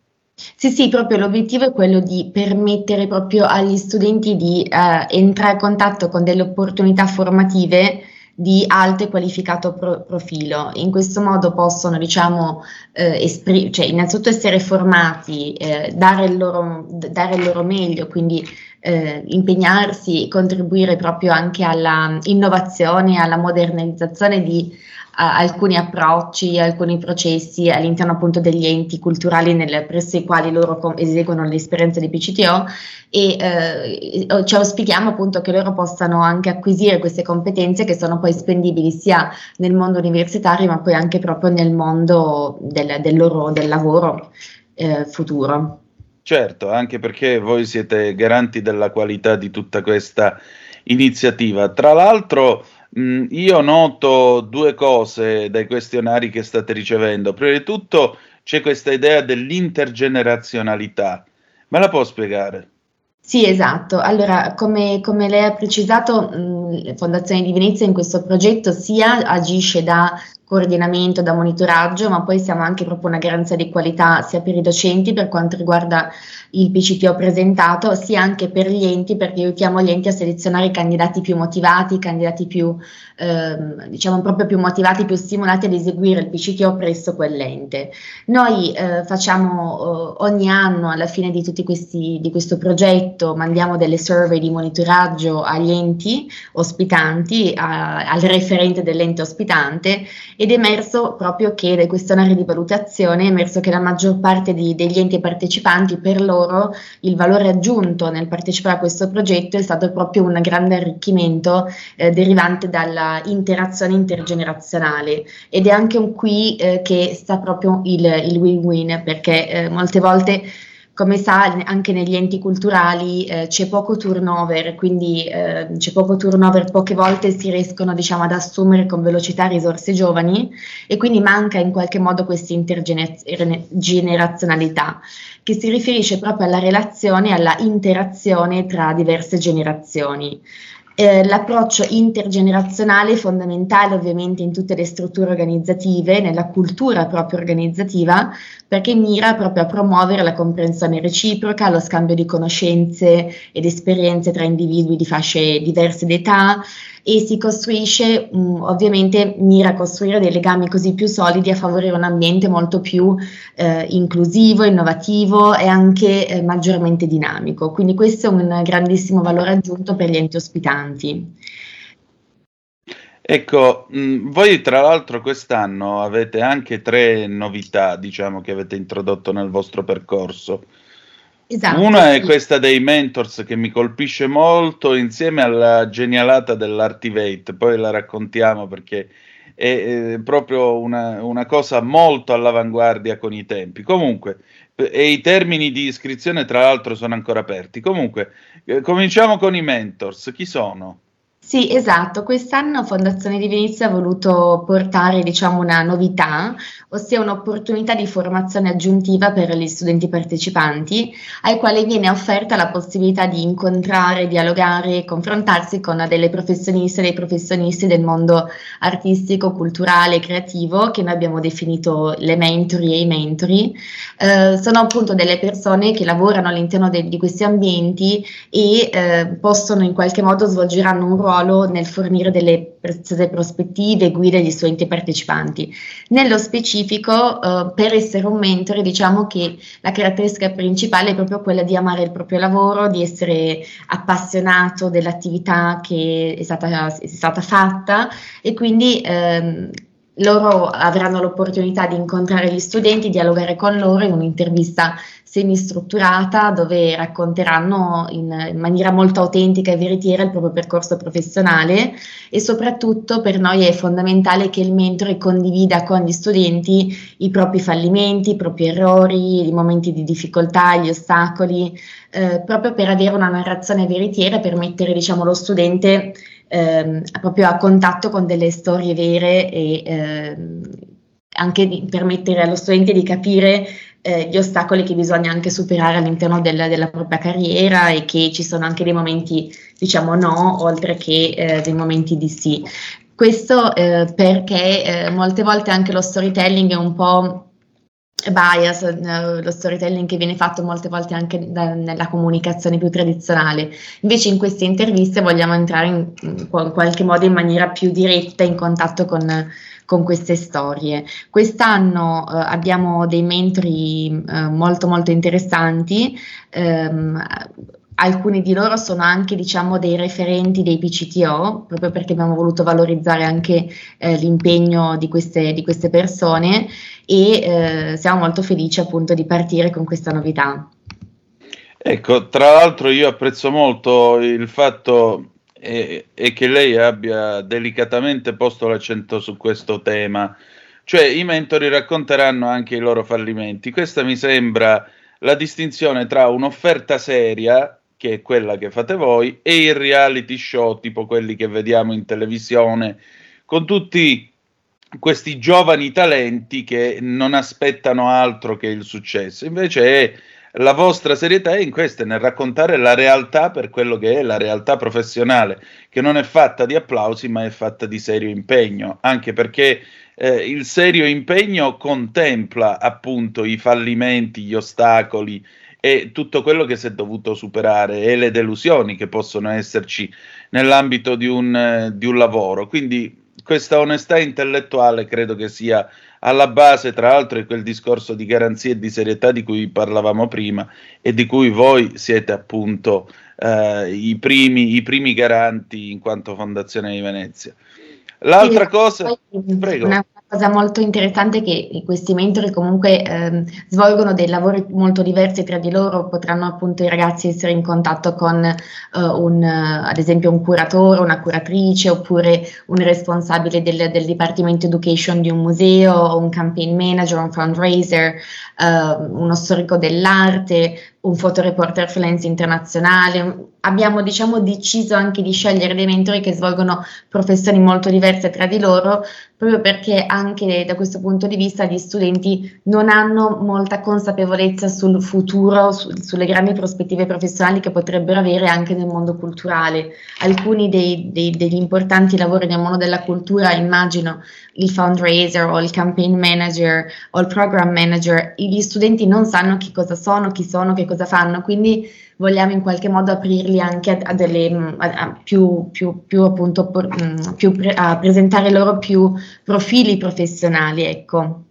Speaker 8: Sì, sì, proprio l'obiettivo è quello di permettere proprio agli studenti di eh, entrare in contatto con delle opportunità formative di alto e qualificato pro- profilo. In questo modo possono, diciamo, eh, esprim- cioè, innanzitutto essere formati, eh, dare, il loro, dare, il loro, meglio, quindi eh, impegnarsi contribuire proprio anche alla innovazione, alla modernizzazione di alcuni approcci, alcuni processi all'interno appunto degli enti culturali nel, presso i quali loro com- eseguono l'esperienza di PCTO e eh, ci auspichiamo appunto che loro possano anche acquisire queste competenze che sono poi spendibili sia nel mondo universitario ma poi anche proprio nel mondo del, del loro del lavoro eh, futuro.
Speaker 3: Certo, anche perché voi siete garanti della qualità di tutta questa iniziativa. Tra l'altro Mm, io noto due cose dai questionari che state ricevendo. Prima di tutto c'è questa idea dell'intergenerazionalità. Me la può spiegare?
Speaker 8: Sì, esatto. Allora, come, come lei ha precisato, mh, Fondazione di Venezia in questo progetto sia agisce da coordinamento, da monitoraggio, ma poi siamo anche proprio una garanzia di qualità sia per i docenti per quanto riguarda il PCP presentato, sia anche per gli enti, perché aiutiamo gli enti a selezionare i candidati più motivati, i candidati più, ehm, diciamo, proprio più motivati, più stimolati ad eseguire il PCTO presso quell'ente. Noi eh, facciamo eh, ogni anno, alla fine di tutti questi, di questo progetto, mandiamo delle survey di monitoraggio agli enti ospitanti, a, al referente dell'ente ospitante, ed è emerso proprio che dai questionari di valutazione è emerso che la maggior parte di, degli enti partecipanti per loro il valore aggiunto nel partecipare a questo progetto è stato proprio un grande arricchimento eh, derivante dalla interazione intergenerazionale. Ed è anche un qui eh, che sta proprio il, il win-win perché eh, molte volte come sa, anche negli enti culturali eh, c'è poco turnover, quindi eh, c'è poco turnover, poche volte si riescono diciamo, ad assumere con velocità risorse giovani e quindi manca in qualche modo questa intergenerazionalità che si riferisce proprio alla relazione e alla interazione tra diverse generazioni. Eh, l'approccio intergenerazionale è fondamentale ovviamente in tutte le strutture organizzative, nella cultura proprio organizzativa, perché mira proprio a promuovere la comprensione reciproca, lo scambio di conoscenze ed esperienze tra individui di fasce diverse d'età e si costruisce, mh, ovviamente mira a costruire dei legami così più solidi a favorire un ambiente molto più eh, inclusivo, innovativo e anche eh, maggiormente dinamico. Quindi questo è un grandissimo valore aggiunto per gli enti ospitanti.
Speaker 3: Ecco, mh, mm, voi tra l'altro quest'anno avete anche tre novità, diciamo, che avete introdotto nel vostro percorso. Esatto, Una è questa dei mentors che mi colpisce molto insieme alla genialata dell'Artivate, poi la raccontiamo perché è, è proprio una, una, cosa molto all'avanguardia con i tempi. Comunque, e i termini di iscrizione tra l'altro sono ancora aperti. Comunque, eh, cominciamo con i mentors. Chi sono?
Speaker 8: Sì, esatto. Quest'anno Fondazione di Venezia ha voluto portare, diciamo, una novità, ossia un'opportunità di formazione aggiuntiva per gli studenti partecipanti, ai quali viene offerta la possibilità di incontrare, dialogare e confrontarsi con delle professioniste e dei professionisti del mondo artistico, culturale e creativo, che noi abbiamo definito le mentori e i mentori. Eh, sono appunto delle persone che lavorano all'interno de- di questi ambienti e eh, possono in qualche modo svolgeranno un ruolo ruolo nel fornire delle preziose prospettive e guide agli studenti partecipanti. Nello specifico, eh, per essere un mentore, diciamo che la caratteristica principale è proprio quella di amare il proprio lavoro, di essere appassionato dell'attività che è stata, è stata fatta e quindi ehm, loro avranno l'opportunità di incontrare gli studenti, dialogare con loro in un'intervista semistrutturata dove racconteranno in, in, maniera molto autentica e veritiera il proprio percorso professionale e soprattutto per noi è fondamentale che il mentore condivida con gli studenti i propri fallimenti, i propri errori, i momenti di difficoltà, gli ostacoli, eh, proprio per avere una narrazione veritiera per mettere diciamo, lo studente ehm, proprio a contatto con delle storie vere e ehm, anche di permettere allo studente di capire eh, gli ostacoli che bisogna anche superare all'interno del, della propria carriera e che ci sono anche dei momenti, diciamo, no, oltre che eh, dei momenti di sì. Questo eh, perché eh, molte volte anche lo storytelling è un po' bias, eh, lo storytelling che viene fatto molte volte anche da, nella comunicazione più tradizionale. Invece in queste interviste vogliamo entrare in, in qualche modo in maniera più diretta in contatto con, con queste storie. Quest'anno eh, abbiamo dei mentori eh, molto molto interessanti. Ehm, alcuni di loro sono anche diciamo dei referenti dei PCTO proprio perché abbiamo voluto valorizzare anche eh, l'impegno di queste, di queste persone e eh, siamo molto felici appunto di partire con questa novità.
Speaker 3: Ecco, tra l'altro io apprezzo molto il fatto eh, e che lei abbia delicatamente posto l'accento su questo tema, cioè i mentori racconteranno anche i loro fallimenti. Questa mi sembra la distinzione tra un'offerta seria, che è quella che fate voi, e il reality show, tipo quelli che vediamo in televisione, con tutti questi giovani talenti che non aspettano altro che il successo. Invece è la vostra serietà è in questo, nel raccontare la realtà per quello che è la realtà professionale, che non è fatta di applausi, ma è fatta di serio impegno, anche perché eh, il serio impegno contempla appunto i fallimenti, gli ostacoli e tutto quello che si è dovuto superare e le delusioni che possono esserci nell'ambito di un, eh, di un lavoro. Quindi questa onestà intellettuale credo che sia alla base, tra l'altro, di quel discorso di garanzia e di serietà di cui parlavamo prima e di cui voi siete appunto eh, i, primi, i primi garanti in quanto Fondazione di Venezia. L'altra cosa, prego.
Speaker 8: Una cosa molto interessante è che questi mentori comunque eh, svolgono dei lavori molto diversi tra di loro, potranno appunto i ragazzi essere in contatto con eh, un, ad esempio un curatore, una curatrice oppure un responsabile del, del Dipartimento Education di un museo, un campaign manager, un fundraiser, eh, uno storico dell'arte, un fotoreporter freelance internazionale. Abbiamo diciamo deciso anche di scegliere dei mentori che svolgono professioni molto diverse tra di loro, proprio perché anche da questo punto di vista gli studenti non hanno molta consapevolezza sul futuro, su, sulle grandi prospettive professionali che potrebbero avere anche nel mondo culturale. Alcuni dei, dei, degli importanti lavori nel mondo della cultura, immagino il fundraiser o il campaign manager o il program manager, gli studenti non sanno che cosa sono, chi sono, che cosa fanno, quindi vogliamo in qualche modo aprirli anche a, delle a, a più, più, più, appunto mm, più pre, a presentare loro più profili professionali, ecco.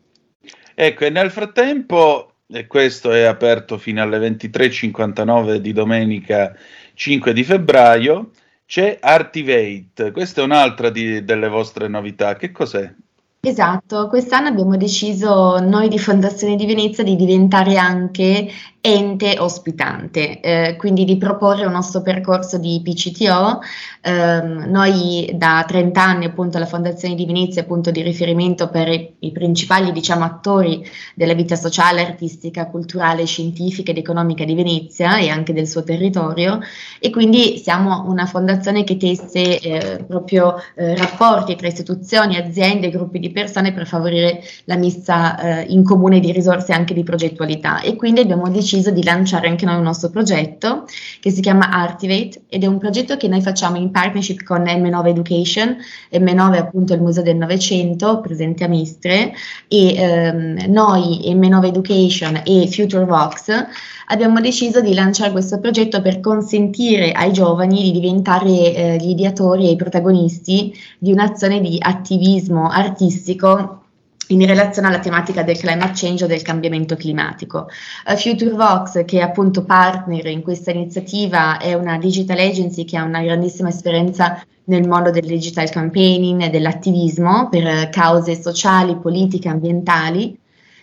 Speaker 3: Ecco, e nel frattempo, e questo è aperto fino alle 23.59 di domenica 5 di febbraio, c'è Artivate, questa è un'altra di, delle vostre novità. Che cos'è?
Speaker 8: Esatto, quest'anno abbiamo deciso noi di Fondazione di Venezia di diventare anche ente ospitante, eh, quindi di proporre un nostro percorso di PCTO. Eh, noi da 30 anni appunto la Fondazione di Venezia è punto di riferimento per i, i principali diciamo, attori della vita sociale, artistica, culturale, scientifica ed economica di Venezia e anche del suo territorio e quindi siamo una fondazione che tesse eh, proprio eh, rapporti tra istituzioni, aziende, gruppi di persone per favorire la messa eh, in comune di risorse anche di progettualità e quindi abbiamo deciso di lanciare anche noi un nostro progetto che si chiama Artivate ed è un progetto che noi facciamo in partnership con M9 Education, M9 è appunto il Museo del Novecento presente a Mistre e ehm, noi M9 Education e Future Vox abbiamo deciso di lanciare questo progetto per consentire ai giovani di diventare eh, gli ideatori e i protagonisti di un'azione di attivismo artistico in relazione alla tematica del climate change o del cambiamento climatico. Uh, FutureVox, che è appunto partner in questa iniziativa, è una digital agency che ha una grandissima esperienza nel mondo del digital campaigning e dell'attivismo per cause sociali, politiche, ambientali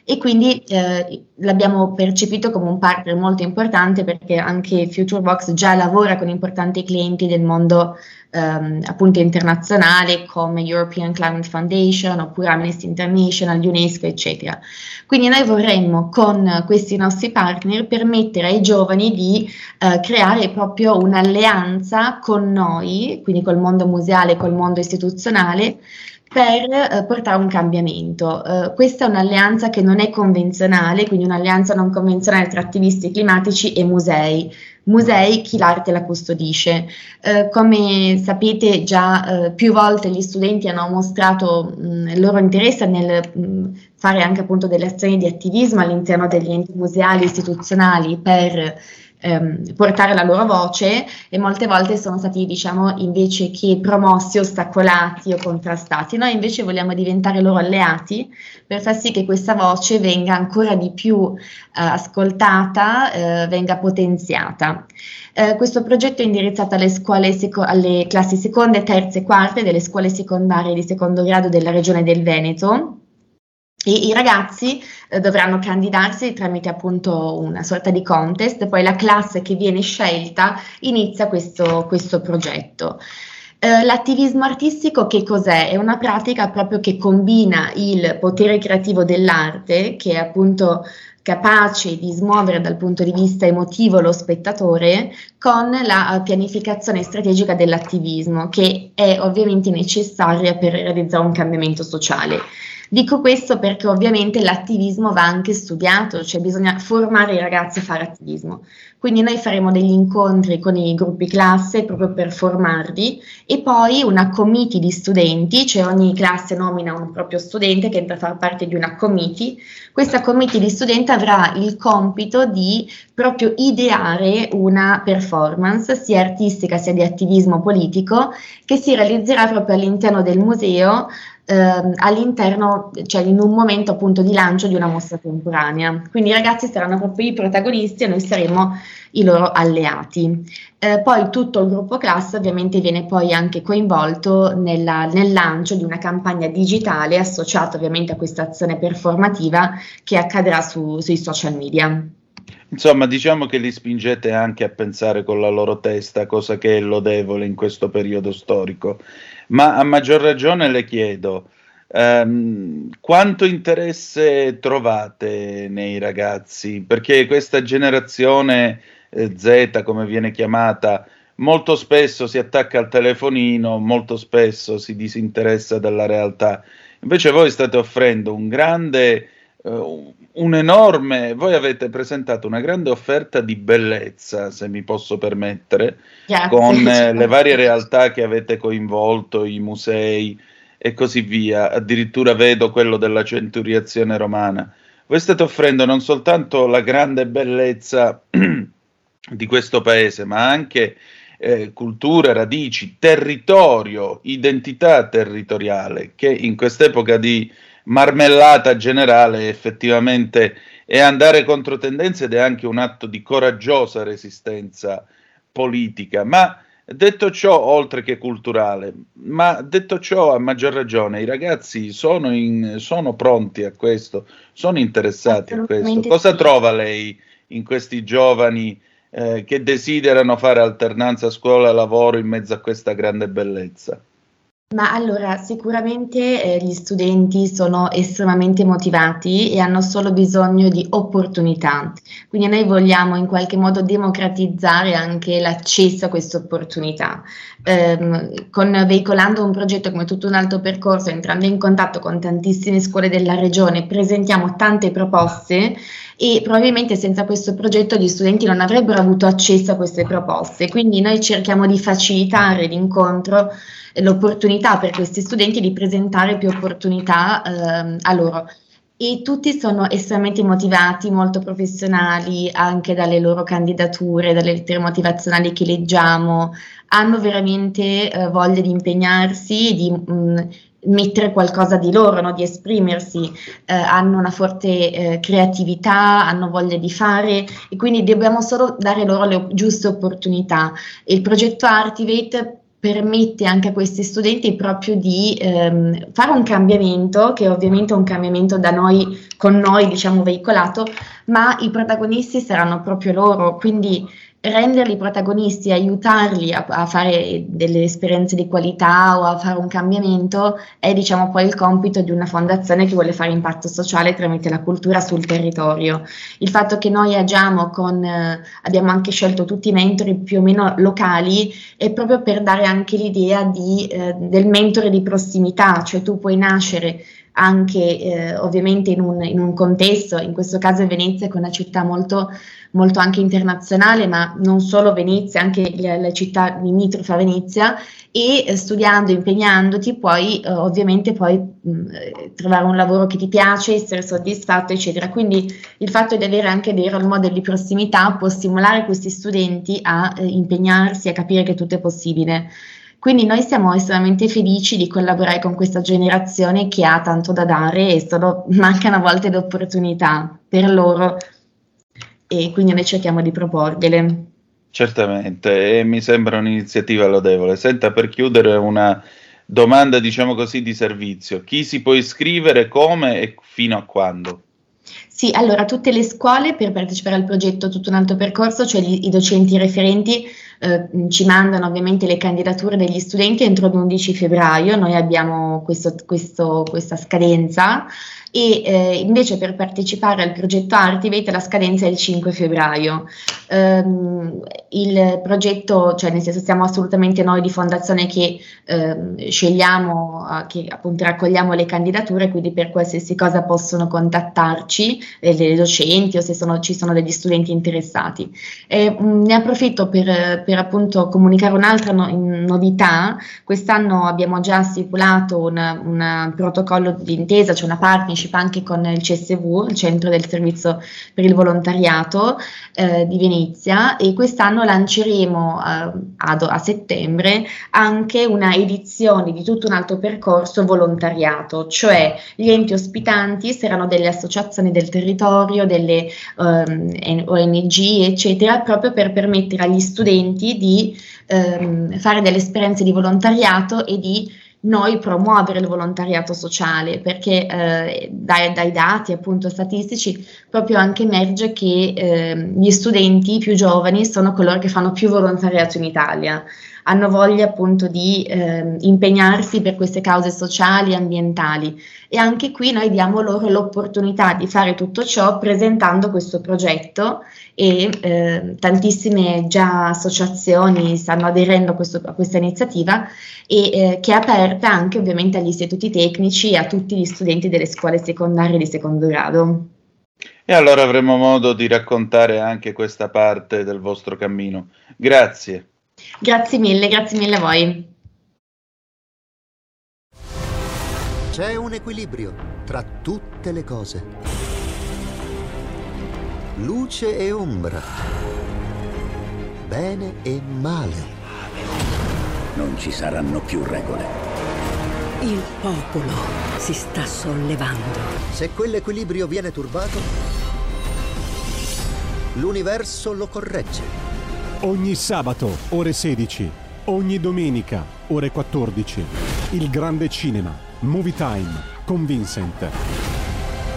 Speaker 8: e quindi eh, l'abbiamo percepito come un partner molto importante perché anche FutureBox già lavora con importanti clienti del mondo ehm, appunto internazionale come European Climate Foundation oppure Amnesty International, UNESCO eccetera. Quindi noi vorremmo con questi nostri partner permettere ai giovani di eh, creare proprio un'alleanza con noi, quindi col mondo museale, col mondo istituzionale per eh, portare un cambiamento. Eh, questa è un'alleanza che non è convenzionale, quindi un'alleanza non convenzionale tra attivisti climatici e musei. Musei, chi l'arte la custodisce. Eh, come sapete già eh, più volte gli studenti hanno mostrato mh, il loro interesse nel mh, fare anche appunto delle azioni di attivismo all'interno degli enti museali istituzionali per ehm, portare la loro voce e molte volte sono stati, diciamo, invece che promossi, ostacolati o contrastati. Noi invece vogliamo diventare loro alleati per far sì che questa voce venga ancora di più eh, ascoltata, eh, venga potenziata. Eh, questo progetto è indirizzato alle, seco- alle classi seconde, terze e quarte delle scuole secondarie di secondo grado della regione del Veneto e i ragazzi eh, dovranno candidarsi tramite appunto una sorta di contest, poi la classe che viene scelta inizia questo, questo progetto. Eh, l'attivismo artistico che cos'è? È una pratica proprio che combina il potere creativo dell'arte, che è appunto capace di smuovere dal punto di vista emotivo lo spettatore, con la pianificazione strategica dell'attivismo, che è ovviamente necessaria per realizzare un cambiamento sociale. Dico questo perché ovviamente l'attivismo va anche studiato, cioè bisogna formare i ragazzi a fare attivismo. Quindi noi faremo degli incontri con i gruppi classe proprio per formarli e poi una committee di studenti, cioè ogni classe nomina un proprio studente che entra a far parte di una committee. Questa committee di studenti avrà il compito di proprio ideare una performance sia artistica sia di attivismo politico che si realizzerà proprio all'interno del museo eh, all'interno, cioè in un momento appunto di lancio di una mostra temporanea. Quindi i ragazzi saranno proprio i protagonisti e noi saremo i loro alleati. Eh, poi tutto il gruppo classe ovviamente viene poi anche coinvolto nella, nel lancio di una campagna digitale associata ovviamente a questa azione performativa che accadrà su, sui social media.
Speaker 3: Insomma, diciamo che li spingete anche a pensare con la loro testa, cosa che è lodevole in questo periodo storico. Ma a maggior ragione le chiedo, um, quanto interesse trovate nei ragazzi? Perché questa generazione eh, Z, come viene chiamata, molto spesso si attacca al telefonino, molto spesso si disinteressa della realtà. Invece voi state offrendo un grande, uh, un enorme, voi avete presentato una grande offerta di bellezza, se mi posso permettere, Grazie. con eh, le varie realtà che avete coinvolto, i musei e così via. Addirittura vedo quello della centuriazione romana. Voi state offrendo non soltanto la grande bellezza di questo paese, ma anche eh, culture, radici, territorio, identità territoriale, che in quest'epoca di marmellata generale effettivamente è andare contro tendenze ed è anche un atto di coraggiosa resistenza politica. Ma detto ciò, oltre che culturale, ma detto ciò a maggior ragione, i ragazzi sono, in, sono pronti a questo, sono interessati a questo. Cosa trova lei in questi giovani eh, che desiderano fare alternanza scuola-lavoro in mezzo a questa grande bellezza?
Speaker 8: Ma allora, sicuramente eh, gli studenti sono estremamente motivati e hanno solo bisogno di opportunità. Quindi noi vogliamo in qualche modo democratizzare anche l'accesso a queste opportunità. Eh, con, veicolando un progetto come tutto un altro percorso, entrando in contatto con tantissime scuole della regione, presentiamo tante proposte e probabilmente senza questo progetto gli studenti non avrebbero avuto accesso a queste proposte. Quindi noi cerchiamo di facilitare l'incontro l'opportunità per questi studenti di presentare più opportunità eh, a loro. E tutti sono estremamente motivati, molto professionali anche dalle loro candidature, dalle lettere motivazionali che leggiamo, hanno veramente eh, voglia di impegnarsi, di mh, mm, mettere qualcosa di loro, no? di esprimersi, eh, hanno una forte eh, creatività, hanno voglia di fare e quindi dobbiamo solo dare loro le giuste opportunità. Il progetto Artivate permette anche a questi studenti proprio di ehm, fare un cambiamento, che ovviamente è un cambiamento da noi, con noi diciamo veicolato, ma i protagonisti saranno proprio loro, quindi renderli protagonisti, aiutarli a, a, fare delle esperienze di qualità o a fare un cambiamento è diciamo poi il compito di una fondazione che vuole fare impatto sociale tramite la cultura sul territorio. Il fatto che noi agiamo con, eh, abbiamo anche scelto tutti i mentori più o meno locali è proprio per dare anche l'idea di, eh, del mentore di prossimità, cioè tu puoi nascere anche eh, ovviamente in un, in un, contesto, in questo caso Venezia che è una città molto, molto anche internazionale, ma non solo Venezia, anche le, le città limitrofe a Venezia e eh, studiando, impegnandoti puoi eh, ovviamente poi mm, trovare un lavoro che ti piace, essere soddisfatto eccetera. Quindi il fatto di avere anche dei role model di prossimità può stimolare questi studenti a eh, impegnarsi, a capire che tutto è possibile. Quindi noi siamo estremamente felici di collaborare con questa generazione che ha tanto da dare e solo mancano a volte le opportunità per loro e quindi noi cerchiamo di proporgliele.
Speaker 3: Certamente, e mi sembra un'iniziativa lodevole. Senta, per chiudere una domanda, diciamo così, di servizio. Chi si può iscrivere, come e fino a quando?
Speaker 8: Sì, allora tutte le scuole per partecipare al progetto Tutto un altro percorso, cioè gli, i docenti referenti eh, ci mandano ovviamente le candidature degli studenti entro l'11 febbraio, noi abbiamo questo, questo, questa scadenza e eh, invece per partecipare al progetto Artivate la scadenza è il 5 febbraio. Um, il progetto, cioè nel senso siamo assolutamente noi di fondazione che um, scegliamo, uh, che appunto raccogliamo le candidature, quindi per qualsiasi cosa possono contattarci eh, le docenti o se sono, ci sono degli studenti interessati. E, um, ne approfitto per, per, appunto comunicare un'altra no- novità. Quest'anno abbiamo già stipulato un protocollo di intesa, cioè una partnership anche con il CSV, il Centro del Servizio per il Volontariato eh, di Venezia e quest'anno lanceremo eh, ad, a settembre anche una edizione di tutto un altro percorso volontariato, cioè gli enti ospitanti saranno delle associazioni del territorio, delle ehm, ONG, eccetera, proprio per permettere agli studenti di ehm, fare delle esperienze di volontariato e di noi promuovere il volontariato sociale perché eh, dai, dai, dati appunto statistici proprio anche emerge che eh, gli studenti più giovani sono coloro che fanno più volontariato in Italia hanno voglia appunto di eh, impegnarsi per queste cause sociali e ambientali e anche qui noi diamo loro l'opportunità di fare tutto ciò presentando questo progetto e eh, tantissime già associazioni stanno aderendo a, questo, a questa iniziativa e eh, che è aperta anche ovviamente agli istituti tecnici e a tutti gli studenti delle scuole secondarie di secondo grado.
Speaker 3: E allora avremo modo di raccontare anche questa parte del vostro cammino. Grazie.
Speaker 8: Grazie mille, grazie mille a voi.
Speaker 10: C'è un equilibrio tra tutte le cose. Luce e ombra. Bene e male.
Speaker 11: Non ci saranno più regole.
Speaker 12: Il popolo si sta sollevando.
Speaker 10: Se quell'equilibrio viene turbato, l'universo lo corregge.
Speaker 7: Ogni sabato, ore 16. Ogni domenica, ore 14. Il grande cinema. Movie Time. Con Vincent.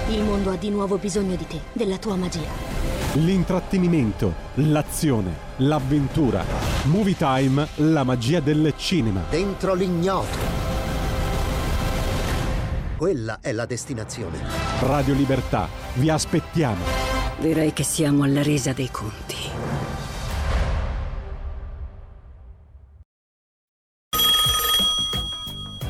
Speaker 12: Il mondo ha di nuovo bisogno di te, della tua magia.
Speaker 7: l'intrattenimento, l'azione, l'avventura. Movie Time, la magia del cinema.
Speaker 10: Dentro l'ignoto. Quella è la destinazione.
Speaker 7: Radio Libertà, vi aspettiamo.
Speaker 12: Direi che siamo alla resa dei conti.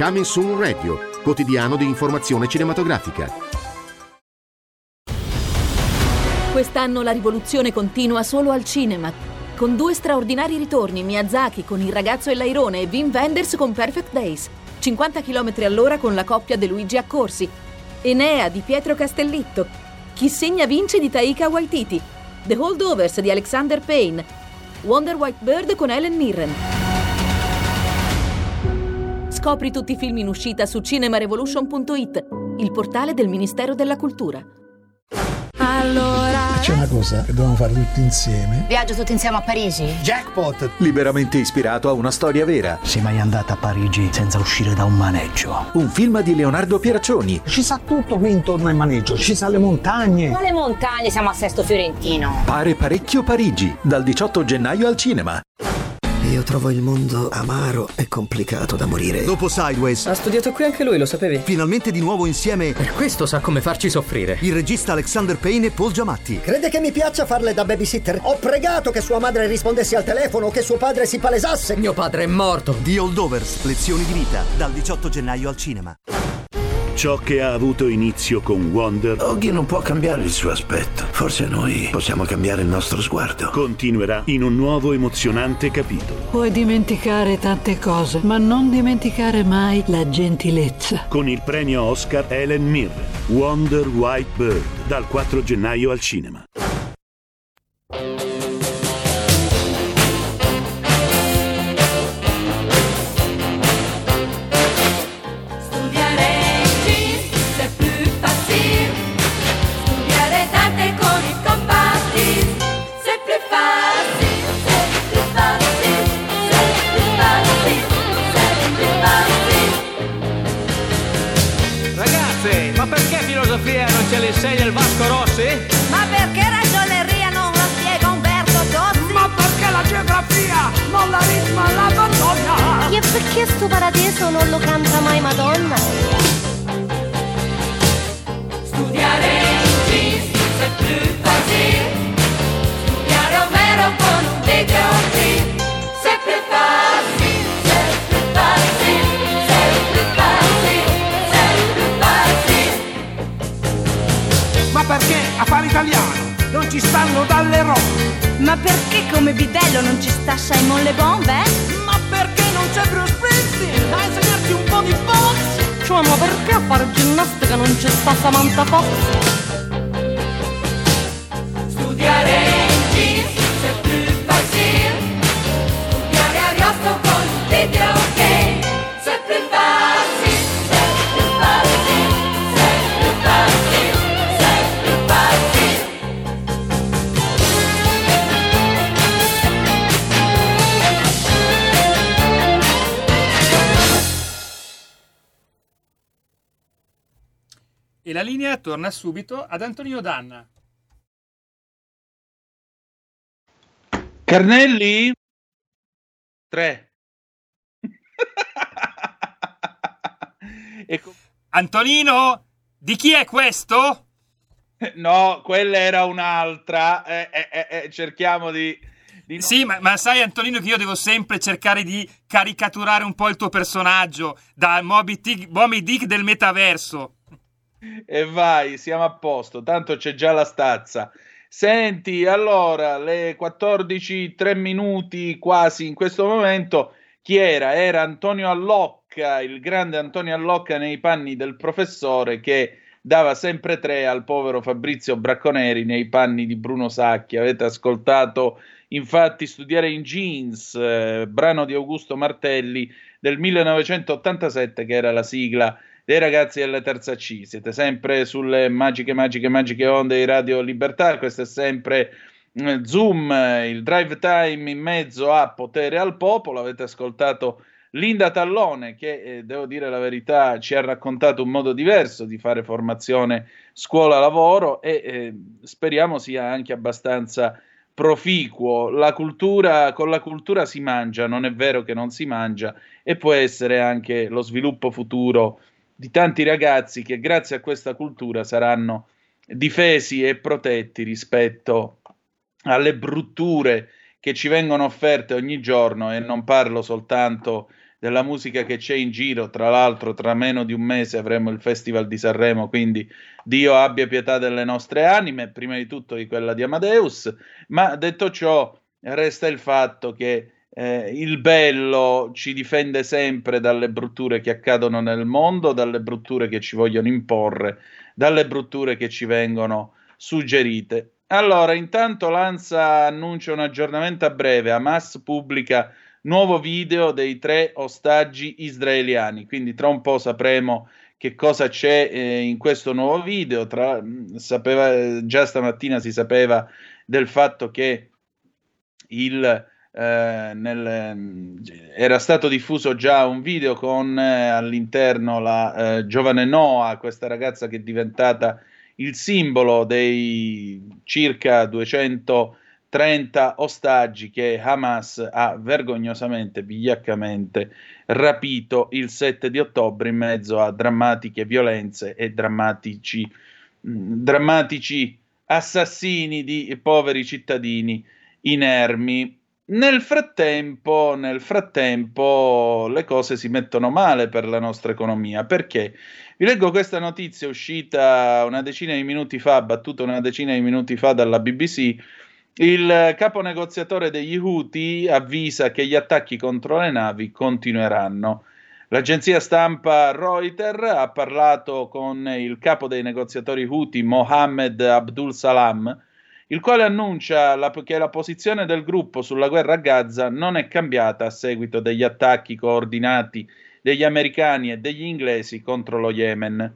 Speaker 13: Coming Soon Radio, quotidiano di informazione cinematografica.
Speaker 14: Quest'anno la rivoluzione continua solo al cinema. Con due straordinari ritorni, Miyazaki con Il ragazzo e l'airone e Wim Wenders con Perfect Days. 50 km all'ora con la coppia De Luigi Accorsi. Enea di Pietro Castellitto. Chi segna vince di Taika Waititi. The Holdovers di Alexander Payne. Wonder White Bird con Helen Mirren. Scopri tutti i film in uscita su cinemarevolution.it, il portale del Ministero della Cultura.
Speaker 15: Allora. C'è una cosa che dobbiamo fare tutti insieme.
Speaker 16: Viaggio tutti insieme a Parigi?
Speaker 15: Jackpot!
Speaker 17: Liberamente ispirato a una storia vera.
Speaker 18: Sei mai andata a Parigi senza uscire da un maneggio?
Speaker 17: Un film di Leonardo Pieraccioni.
Speaker 15: Ci sa tutto qui intorno al maneggio, ci sa le montagne.
Speaker 16: Quale montagne? Siamo a Sesto Fiorentino.
Speaker 17: Pare parecchio Parigi, dal 18 gennaio al cinema.
Speaker 19: Io trovo il mondo amaro e complicato da morire.
Speaker 20: Dopo Sideways.
Speaker 21: Ha studiato qui anche lui, lo sapevi?
Speaker 20: Finalmente di nuovo insieme.
Speaker 21: Per questo sa come farci soffrire.
Speaker 20: Il regista Alexander Payne e Paul Giamatti.
Speaker 10: Crede che mi piaccia farle da babysitter? Ho pregato che sua madre rispondesse al telefono, che suo padre si palesasse.
Speaker 21: Mio padre è morto.
Speaker 20: The Holdovers, lezioni di vita, dal 18 gennaio al cinema.
Speaker 22: Ciò che ha avuto inizio con Wonder
Speaker 23: Oggi non può cambiare il suo aspetto. Forse noi possiamo cambiare il nostro sguardo.
Speaker 22: continuerà in un nuovo emozionante capitolo.
Speaker 12: Puoi dimenticare tante cose, ma non dimenticare mai la gentilezza.
Speaker 22: Con il premio Oscar Helen Mirren, Wonder White Bird, dal 4 gennaio al cinema.
Speaker 24: Non ce l'insegna il Vasco Rossi?
Speaker 25: Ma perché ragioneria non la spiega Umberto Tozzi?
Speaker 24: Ma perché la geografia non la ritma la Madonna?
Speaker 25: E perché sto paradiso non lo canta mai Madonna?
Speaker 24: Ci stanno dalle robe?
Speaker 25: Ma perché come bidello non ci sta Simon Le eh?
Speaker 24: Ma perché non c'è Bruce Springsteen a insegnarti un po' di box?
Speaker 25: Cioè, ma perché a fare ginnastica non ci sta Samantha Fox?
Speaker 9: Studiare jeans, c'est plus facile. Studiare Ariosto con
Speaker 4: linea torna subito ad Antonino Danna.
Speaker 3: Carnelli? 3.
Speaker 4: Antonino, di chi è questo?
Speaker 3: No, quella era un'altra. Eh, eh, eh, eh, cerchiamo di,
Speaker 4: no... Sì, ma, ma, sai Antonino che io devo sempre cercare di caricaturare un po' il tuo personaggio da Moby Dick, Moby Dick del metaverso.
Speaker 3: E vai, siamo a posto, tanto c'è già la stazza. Senti, allora, le 14, 3 minuti quasi in questo momento, chi era? Era Antonio Allocca, il grande Antonio Allocca nei panni del professore che dava sempre tre al povero Fabrizio Bracconeri nei panni di Bruno Sacchi. Avete ascoltato infatti Studiare in Jeans, eh, brano di Augusto Martelli del 1987 che era la sigla dei ragazzi della terza C. Siete sempre sulle magiche, magiche, magiche onde di Radio Libertà. Questo è sempre eh, Zoom, il drive time in mezzo a potere al popolo. Avete ascoltato Linda Tallone, che eh, devo dire la verità, ci ha raccontato un modo diverso di fare formazione scuola-lavoro e eh, speriamo sia anche abbastanza proficuo. La cultura, con la cultura si mangia, non è vero che non si mangia, e può essere anche lo sviluppo futuro di tanti ragazzi che grazie a questa cultura saranno difesi e protetti rispetto alle brutture che ci vengono offerte ogni giorno e non parlo soltanto della musica che c'è in giro, tra l'altro tra meno di un mese avremo il Festival di Sanremo, quindi Dio abbia pietà delle nostre anime, prima di tutto di quella di Amadeus, ma detto ciò resta il fatto che eh, il bello ci difende sempre dalle brutture che accadono nel mondo, dalle brutture che ci vogliono imporre, dalle brutture che ci vengono suggerite. Allora, intanto Lanza annuncia un aggiornamento a breve, Hamas pubblica nuovo video dei tre ostaggi israeliani, quindi tra un po' sapremo che cosa c'è eh, in questo nuovo video. Tra, sapeva, già stamattina si sapeva del fatto che il eh, nel, era stato diffuso già un video con eh, all'interno la eh, giovane Noah, questa ragazza che è diventata il simbolo dei circa 230 ostaggi che Hamas ha vergognosamente, vigliaccamente rapito il 7 di ottobre in mezzo a drammatiche violenze e drammatici, mh, mm, drammatici assassini di poveri cittadini inermi. Nel frattempo, nel frattempo, le cose si mettono male per la nostra economia. Perché? Vi leggo questa notizia uscita una decina di minuti fa, battuta una decina di minuti fa dalla BBC. Il capo negoziatore degli Houthi avvisa che gli attacchi contro le navi continueranno. L'agenzia stampa Reuters ha parlato con il capo dei negoziatori Houthi, Mohammed Abdul Salam, il quale annuncia la, che la posizione del gruppo sulla guerra a Gaza non è cambiata a seguito degli attacchi coordinati degli americani e degli inglesi contro lo Yemen.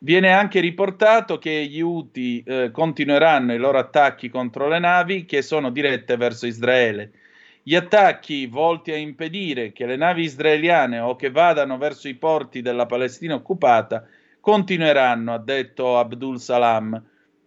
Speaker 3: Viene anche riportato che gli Houthi eh, continueranno i loro attacchi contro le navi che sono dirette verso Israele. Gli attacchi volti a impedire che le navi israeliane o che vadano verso i porti della Palestina occupata continueranno, ha detto Abdul Salam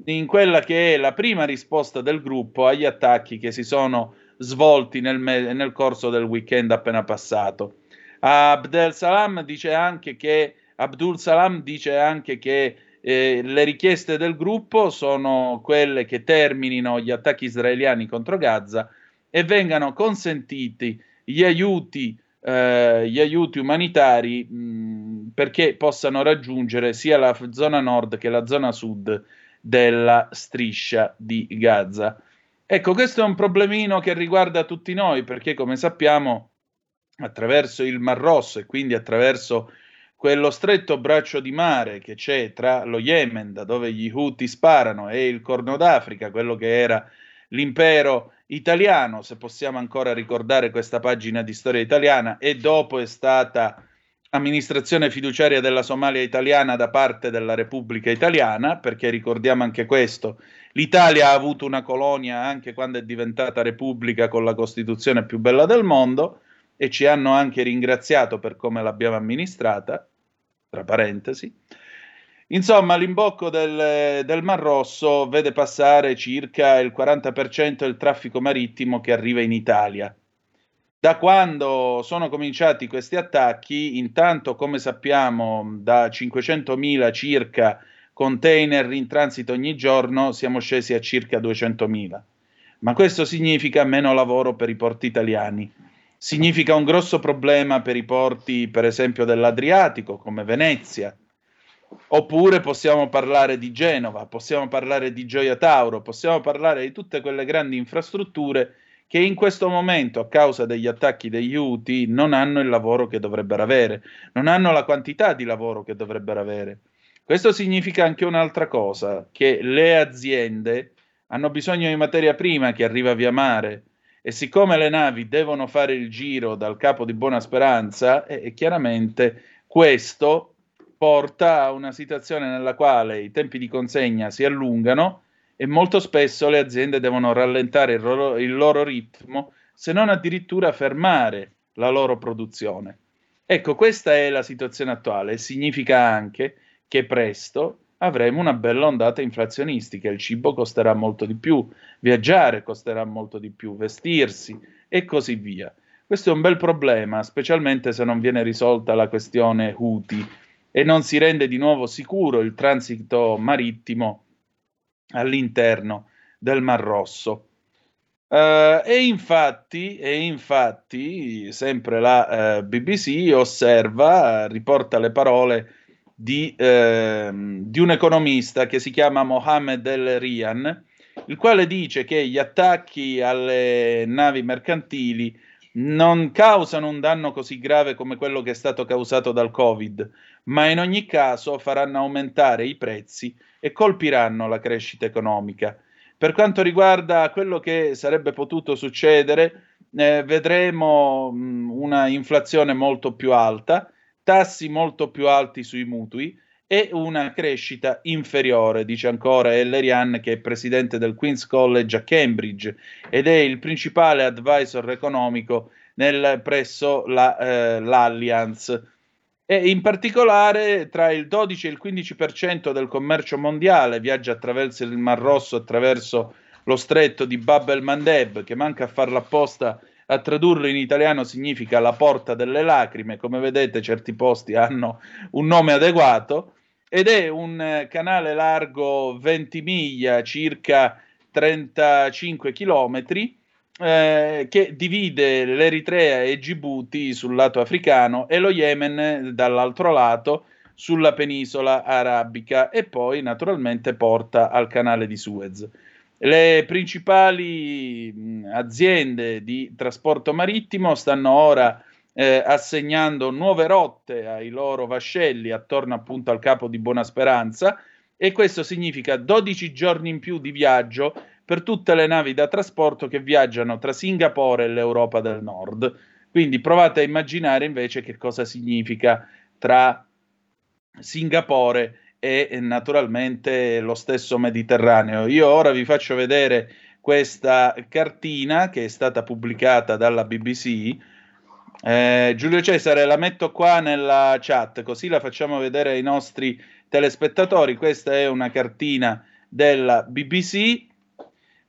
Speaker 3: in quella che è la prima risposta del gruppo agli attacchi che si sono svolti nel, me- nel corso del weekend appena passato. Abdel Salam dice anche che, Abdul Salam dice anche che eh, le richieste del gruppo sono quelle che terminino gli attacchi israeliani contro Gaza e vengano consentiti gli aiuti, eh, gli aiuti umanitari mh, perché possano raggiungere sia la zona nord che la zona sud della striscia di Gaza. Ecco, questo è un problemino che riguarda tutti noi perché, come sappiamo, attraverso il Mar Rosso e quindi attraverso quello stretto braccio di mare che c'è tra lo Yemen, da dove gli Houthi sparano, e il Corno d'Africa, quello che era l'impero italiano, se possiamo ancora ricordare questa pagina di storia italiana, e dopo è stata amministrazione fiduciaria della Somalia italiana da parte della Repubblica Italiana, perché ricordiamo anche questo, l'Italia ha avuto una colonia anche quando è diventata Repubblica con la Costituzione più bella del mondo e ci hanno anche ringraziato per come l'abbiamo amministrata, tra parentesi. Insomma, l'imbocco del, del Mar Rosso vede passare circa il 40% del traffico marittimo che arriva in Italia da quando sono cominciati questi attacchi, intanto come sappiamo da 500.000 circa container in transito ogni giorno siamo scesi a circa 200.000. ma questo significa meno lavoro per i porti italiani. Significa un grosso problema per i porti, per esempio, dell'Adriatico, come Venezia. Oppure possiamo parlare di Genova, possiamo parlare di Gioia Tauro, possiamo parlare di tutte quelle grandi infrastrutture che in questo momento, a causa degli attacchi degli UTI, non hanno il lavoro che dovrebbero avere, non hanno la quantità di lavoro che dovrebbero avere. Questo significa anche un'altra cosa, che le aziende hanno bisogno di materia prima che arriva via mare e siccome le navi devono fare il giro dal capo di Buona Speranza, eh, chiaramente questo porta a una situazione nella quale i tempi di consegna si allungano e molto spesso le aziende devono rallentare il loro, il loro ritmo, se non addirittura fermare la loro produzione. Ecco, questa è la situazione attuale significa anche che presto avremo una bella ondata inflazionistica, il cibo costerà molto di più, viaggiare costerà molto di più, vestirsi e così via. Questo è un bel problema, specialmente se non viene risolta la questione Houthi e non si rende di nuovo sicuro il transito marittimo all'interno del Mar Rosso. Uh, e, infatti, e infatti, sempre la uh, BBC osserva, riporta le parole di, uh, di, un economista che si chiama Mohammed El Rian, il quale dice che gli attacchi alle navi mercantili non causano un danno così grave come quello che è stato causato dal Covid, ma in ogni caso faranno aumentare i prezzi e colpiranno la crescita economica. Per quanto riguarda quello che sarebbe potuto succedere, eh, vedremo mh, una inflazione molto più alta, tassi molto più alti sui mutui e una crescita inferiore, dice ancora Ellerian, che è presidente del Queen's College a Cambridge ed è il principale advisor economico nel, presso la, eh, l'Allianz e in particolare tra il 12 e il 15% del commercio mondiale viaggia attraverso il Mar Rosso, attraverso lo stretto di Bab el Mandeb, che manca a farla apposta a tradurlo in italiano significa la porta delle lacrime, come vedete certi posti hanno un nome adeguato, ed è un eh, canale largo 20 miglia, circa 35 chilometri, eh, che divide l'Eritrea e Djibouti sul lato africano e lo Yemen dall'altro lato sulla penisola arabica e poi naturalmente porta al canale di Suez. Le principali aziende di trasporto marittimo stanno ora eh, assegnando nuove rotte ai loro vascelli attorno appunto al capo di Buona Speranza e questo significa 12 giorni in più di viaggio per tutte le navi da trasporto che viaggiano tra Singapore e l'Europa del Nord. Quindi provate a immaginare invece che cosa significa tra Singapore e naturalmente lo stesso Mediterraneo. Io ora vi faccio vedere questa cartina che è stata pubblicata dalla BBC. Eh, Giulio Cesare, la metto qua nella chat così la facciamo vedere ai nostri telespettatori. Questa è una cartina della BBC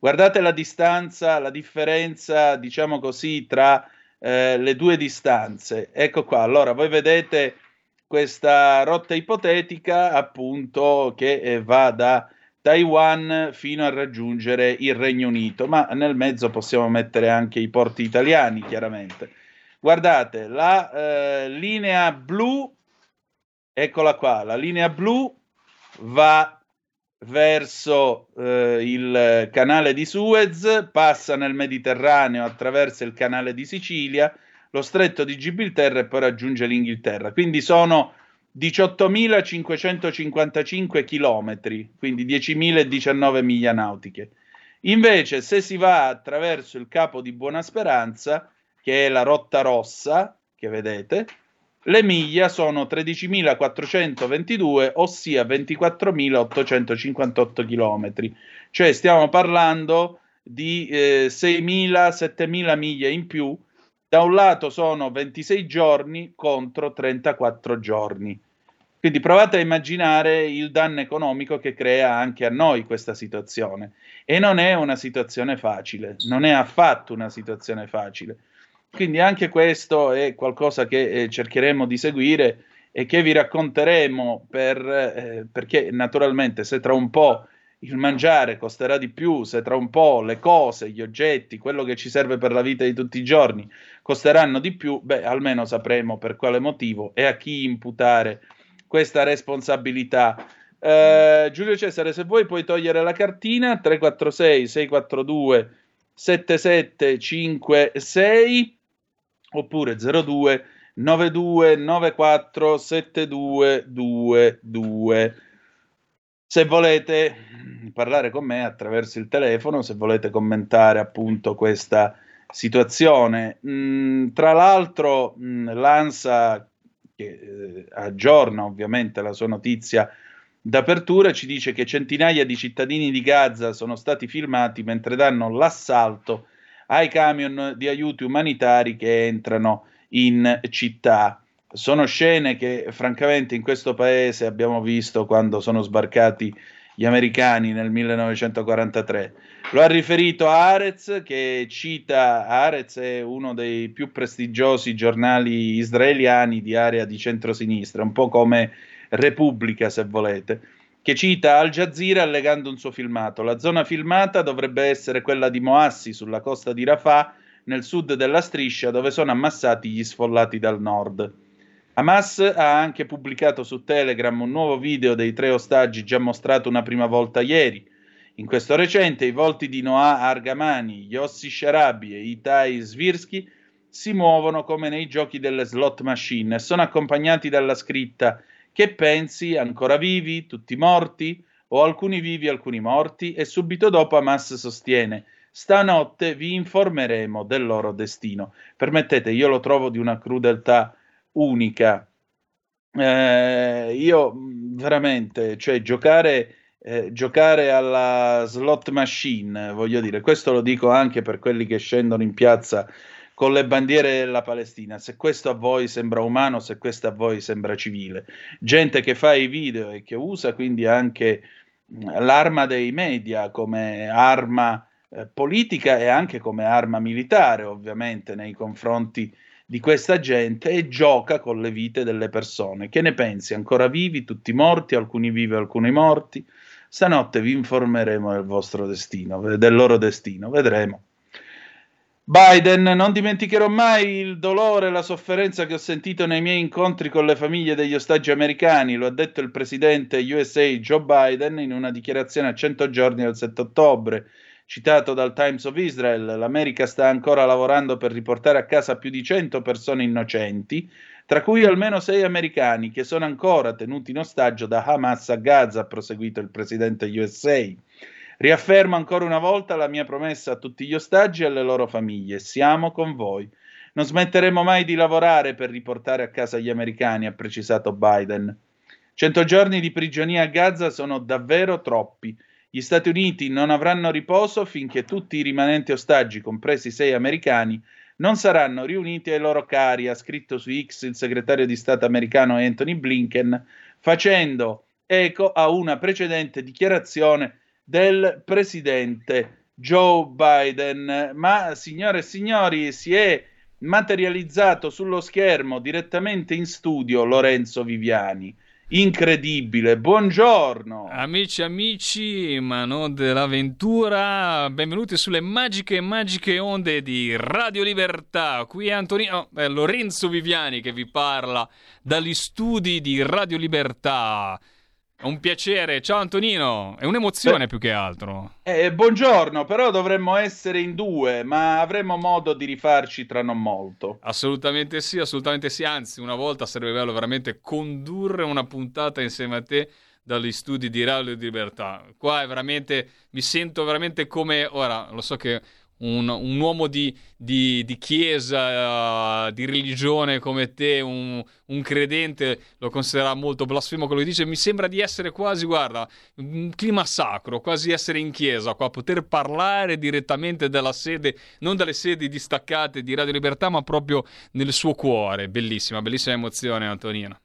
Speaker 3: Guardate la distanza, la differenza, diciamo così, tra eh, le due distanze. Ecco qua, allora voi vedete questa rotta ipotetica appunto che eh, va da Taiwan fino a raggiungere il Regno Unito, ma nel mezzo possiamo mettere anche i porti italiani, chiaramente. Guardate, la eh, linea blu, eccola qua, la linea blu va verso eh, il canale di Suez, passa nel Mediterraneo attraverso il canale di Sicilia, lo stretto di Gibilterra e poi raggiunge l'Inghilterra. Quindi sono 18.555 chilometri, quindi 10.019 miglia nautiche. Invece, se si va attraverso il capo di Buona Speranza, che è la rotta rossa, che vedete, le miglia sono 13.422, ossia 24.858 km. Cioè stiamo parlando di eh, 6.000-7.000 miglia in più. Da un lato sono 26 giorni contro 34 giorni. Quindi provate a immaginare il danno economico che crea anche a noi questa situazione. E non è una situazione facile, non è affatto una situazione facile. Quindi anche questo è qualcosa che eh, cercheremo di seguire e che vi racconteremo per, eh, perché naturalmente se tra un po' il mangiare costerà di più, se tra un po' le cose, gli oggetti, quello che ci serve per la vita di tutti i giorni costeranno di più, beh, almeno sapremo per quale motivo e a chi imputare questa responsabilità. Eh, Giulio Cesare, se vuoi puoi togliere la cartina 346 642 7756 oppure 02 92 94 7222. Se volete parlare con me attraverso il telefono, se volete commentare appunto questa situazione. Mm, tra l'altro, mm, l'ANSA, che eh, aggiorna ovviamente la sua notizia d'apertura, ci dice che centinaia di cittadini di Gaza sono stati filmati mentre danno l'assalto ai camion di aiuti umanitari che entrano in città. Sono scene che francamente in questo paese abbiamo visto quando sono sbarcati gli americani nel 1943. Lo ha riferito Arez, che cita Arez è uno dei più prestigiosi giornali israeliani di area di centrosinistra, un po' come Repubblica, se volete, che cita Al Jazeera allegando un suo filmato. La zona filmata dovrebbe essere quella di Moassi, sulla costa di Rafah, nel sud della striscia, dove sono ammassati gli sfollati dal nord. Hamas ha anche pubblicato su Telegram un nuovo video dei tre ostaggi già mostrato una prima volta ieri. In questo recente i volti di Noah Argamani, Yossi Sharabi e Itai Svirsky si muovono come nei giochi delle slot machine e sono accompagnati dalla scritta Che pensi? Ancora vivi? Tutti morti? O alcuni vivi, alcuni morti? E subito dopo Hamas sostiene Stanotte vi informeremo del loro destino. Permettete, io lo trovo di una crudeltà unica. Eh, io veramente, cioè giocare, eh, giocare alla slot machine, voglio dire, questo lo dico anche per quelli che scendono in piazza con le bandiere della Palestina. Se questo a voi sembra umano, se questo a voi sembra civile. Gente che fa i video e che usa quindi anche l'arma dei media come arma eh, politica e anche come arma militare, ovviamente, nei confronti di questa gente e gioca con le vite delle persone. Che ne pensi? Ancora vivi, tutti morti, alcuni vivi, alcuni morti? Stanotte vi informeremo del vostro destino, del loro destino, vedremo. Biden, non dimenticherò mai il dolore e la sofferenza che ho sentito nei miei incontri con le famiglie degli ostaggi americani, lo ha detto il presidente USA Joe Biden in una dichiarazione a 100 giorni del 7 ottobre. Citato dal Times of Israel, l'America sta ancora lavorando per riportare a casa più di 100 persone innocenti, tra cui almeno 6 americani che sono ancora tenuti in ostaggio da Hamas a Gaza, ha proseguito il presidente USA. Riaffermo ancora una volta la mia promessa a tutti gli ostaggi e alle loro famiglie. Siamo con voi. Non smetteremo mai di lavorare per riportare a casa gli americani, ha precisato Biden. Cento giorni di prigionia a Gaza sono davvero troppi. Gli Stati Uniti non avranno riposo finché tutti i rimanenti ostaggi, compresi sei americani, non saranno riuniti ai loro cari, ha scritto su X il segretario di Stato americano Anthony Blinken, facendo eco a una precedente dichiarazione del presidente Joe Biden. Ma, signore e signori, si è materializzato sullo schermo direttamente in studio Lorenzo Viviani incredibile. Buongiorno.
Speaker 26: Amici, amici, ma non dell'avventura, benvenuti sulle magiche, magiche onde di Radio Libertà. Qui è Antonino, è Lorenzo Viviani che vi parla dagli studi di Radio Libertà. È un piacere, ciao Antonino, è un'emozione Beh, più che altro.
Speaker 3: Eh, buongiorno, però dovremmo essere in due, ma avremo modo di rifarci tra non molto.
Speaker 26: Assolutamente sì, assolutamente sì, anzi una volta sarebbe bello veramente condurre una puntata insieme a te dagli studi di Radio Libertà. Qua è veramente, mi sento veramente come, ora lo so che un, un uomo di, di, di chiesa, uh, di religione come te, un, un, credente, lo considera molto blasfemo quello che dice. Mi sembra di essere quasi, guarda, un clima sacro, quasi essere in chiesa qua, poter parlare direttamente dalla sede, non dalle sedi distaccate di Radio Libertà, ma proprio nel suo cuore. Bellissima, bellissima emozione, Antonino.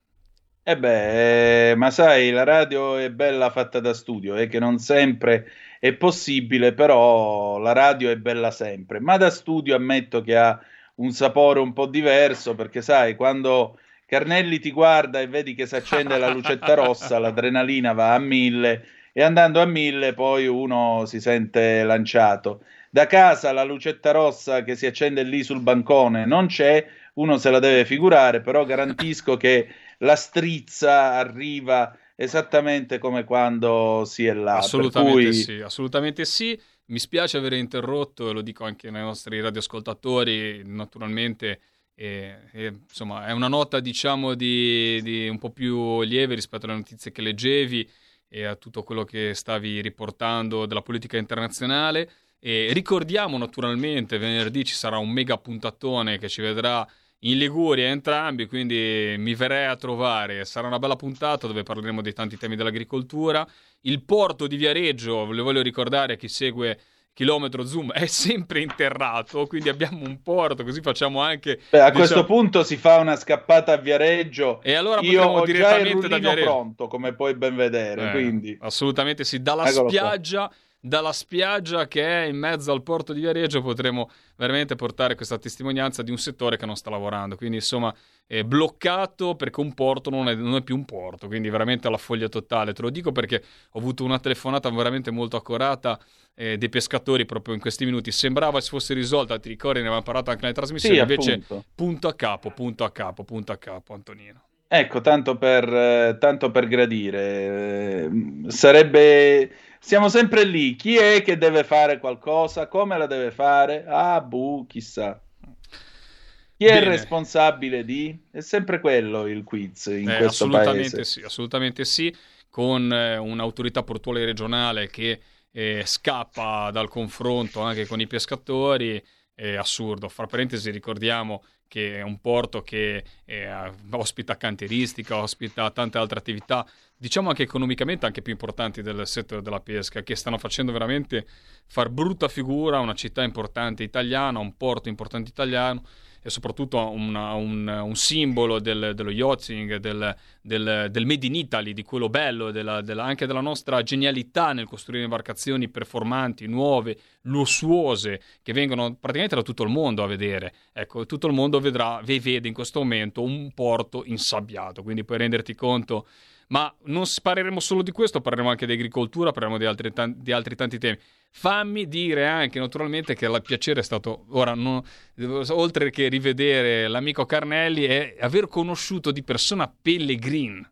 Speaker 3: Eh beh, ma sai, la radio è bella fatta da studio, è che non sempre è possibile, però la radio è bella sempre. Ma da studio ammetto che ha un sapore un po' diverso, perché sai, quando Carnelli ti guarda e vedi che si accende la lucetta rossa, l'adrenalina va a mille e andando a mille poi uno si sente lanciato. Da casa la lucetta rossa che si accende lì sul bancone non c'è, uno se la deve figurare, però garantisco che la strizza arriva esattamente come quando si è là.
Speaker 26: Assolutamente
Speaker 3: cui...
Speaker 26: sì, assolutamente sì. Mi spiace aver interrotto, e lo dico anche ai nostri radioascoltatori, naturalmente. E, e, insomma, è una nota, diciamo, di, di, un po' più lieve rispetto alle notizie che leggevi e a tutto quello che stavi riportando della politica internazionale. E ricordiamo naturalmente, venerdì ci sarà un mega puntatone che ci vedrà in Liguria entrambi, quindi mi verrei a trovare. Sarà una bella puntata dove parleremo di tanti temi dell'agricoltura. Il porto di Viareggio, le voglio ricordare a chi segue chilometro zoom è sempre interrato, quindi abbiamo un porto, così facciamo anche...
Speaker 3: Beh, a diciamo... questo punto si fa una scappata a Viareggio.
Speaker 26: E allora
Speaker 3: Io
Speaker 26: potremo direttamente da Viareggio.
Speaker 3: pronto, come puoi ben vedere,
Speaker 26: eh,
Speaker 3: quindi...
Speaker 26: Assolutamente sì, dalla
Speaker 3: Eccolo
Speaker 26: spiaggia... Qua dalla spiaggia che è in mezzo al porto di Viareggio potremo veramente portare questa testimonianza di un settore che non sta lavorando. Quindi, insomma, è bloccato perché un porto non è, non è più un porto, quindi veramente alla foglia totale. Te lo dico perché ho avuto una telefonata veramente molto accurata eh, dei pescatori proprio in questi minuti. Sembrava si fosse risolta, ti ricordi, ne avevamo parlato anche nelle trasmissioni,
Speaker 3: Sì,
Speaker 26: invece
Speaker 3: appunto.
Speaker 26: punto a capo, punto a capo, punto a capo, Antonino.
Speaker 3: Ecco, tanto per, eh, tanto per gradire, eh, sarebbe... Siamo sempre lì. Chi è che deve fare qualcosa? Come la deve fare? Ah, buh, chissà. Chi è
Speaker 26: Bene.
Speaker 3: responsabile di? È sempre quello il quiz in
Speaker 26: Eh,
Speaker 3: questo
Speaker 26: assolutamente
Speaker 3: paese.
Speaker 26: sì, assolutamente sì, con eh, un'autorità portuale regionale che eh, scappa dal confronto anche con i pescatori, è assurdo. Fra parentesi ricordiamo che è un porto che eh, ospita cantieristica, ospita tante altre attività, diciamo anche economicamente anche più importanti del settore della pesca, che stanno facendo veramente far brutta figura a una città importante italiana, un porto importante italiano e soprattutto una- un, un simbolo del- dello yachting, del, del- del Made in Italy, di quello bello, della- della- anche della nostra genialità nel costruire imbarcazioni performanti, nuove, lussuose, che vengono praticamente da tutto il mondo a vedere. Ecco, tutto il mondo vedrà, ve- vede in questo momento un porto insabbiato, quindi puoi renderti conto ma non parleremo solo di questo, parleremo anche di agricoltura, parleremo di altri, di altri tanti temi. Fammi dire anche naturalmente che il piacere è stato, ora, non- oltre che rivedere l'amico Carnelli, è aver conosciuto di persona Pellegrin.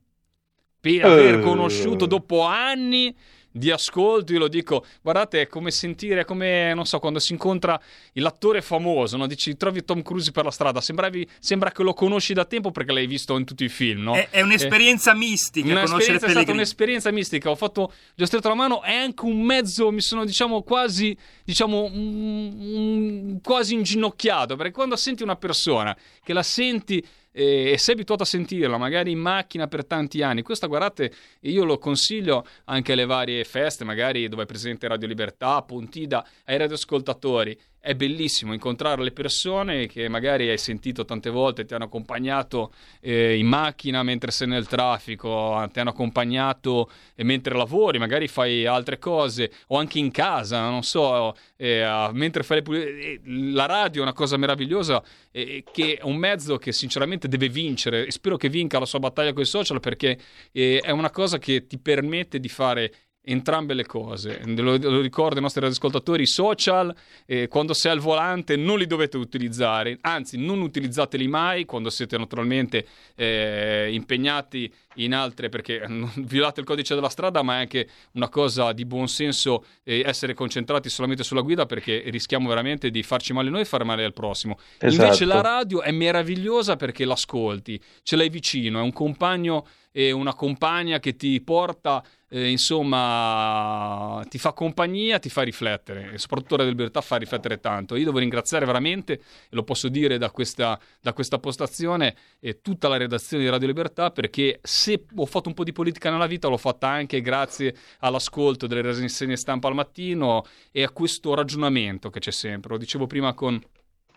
Speaker 26: Per aver
Speaker 3: Eh.
Speaker 26: conosciuto dopo anni di ascolto, io lo dico, guardate, è come sentire, è come, non so, quando si incontra l'attore famoso, no? Dici, trovi Tom Cruise per la strada, sembravi, sembra che lo conosci da tempo perché l'hai visto in tutti i film, no?
Speaker 4: È, è un'esperienza mistica conoscere
Speaker 26: Un'esperienza, è stata
Speaker 4: Pellegrini.
Speaker 26: un'esperienza mistica. Ho fatto, gli ho stretto la mano. È anche un mezzo, mi sono diciamo quasi, diciamo, un- un- quasi inginocchiato. Perché quando senti una persona che la senti eh, e sei abituato a sentirla, magari in macchina per tanti anni, questa guardate, io lo consiglio anche alle varie feste, magari dove è presente Radio Libertà, Pontida, ai radioascoltatori. È bellissimo incontrare le persone che magari hai sentito tante volte, ti hanno accompagnato eh, in macchina mentre sei nel traffico, ti hanno accompagnato eh, mentre lavori, magari fai altre cose, o anche in casa, non so, eh, mentre fai le pulizie. La radio è una cosa meravigliosa, eh, che è un mezzo che sinceramente deve vincere, e spero che vinca la sua battaglia con i social, perché eh, è una cosa che ti permette di fare entrambe le cose. Lo, lo ricordo ai nostri ascoltatori, i social, eh, quando sei al volante non li dovete utilizzare, anzi non utilizzateli mai quando siete naturalmente eh, impegnati in altre, perché non violate il codice della strada, ma è anche una cosa di buon senso eh, essere concentrati solamente sulla guida perché rischiamo veramente di farci male noi e fare male al prossimo.
Speaker 3: Esatto.
Speaker 26: Invece la radio è meravigliosa perché l'ascolti, ce l'hai vicino, è un compagno e una compagna che ti porta, eh, insomma, ti fa compagnia, ti fa riflettere e soprattutto Radio Libertà fa riflettere tanto. Io devo ringraziare veramente, e lo posso dire da questa, da questa postazione, eh, tutta la redazione di Radio Libertà perché se ho fatto un po' di politica nella vita l'ho fatta anche grazie all'ascolto delle rassegna stampa al mattino e a questo ragionamento che c'è sempre. Lo dicevo prima con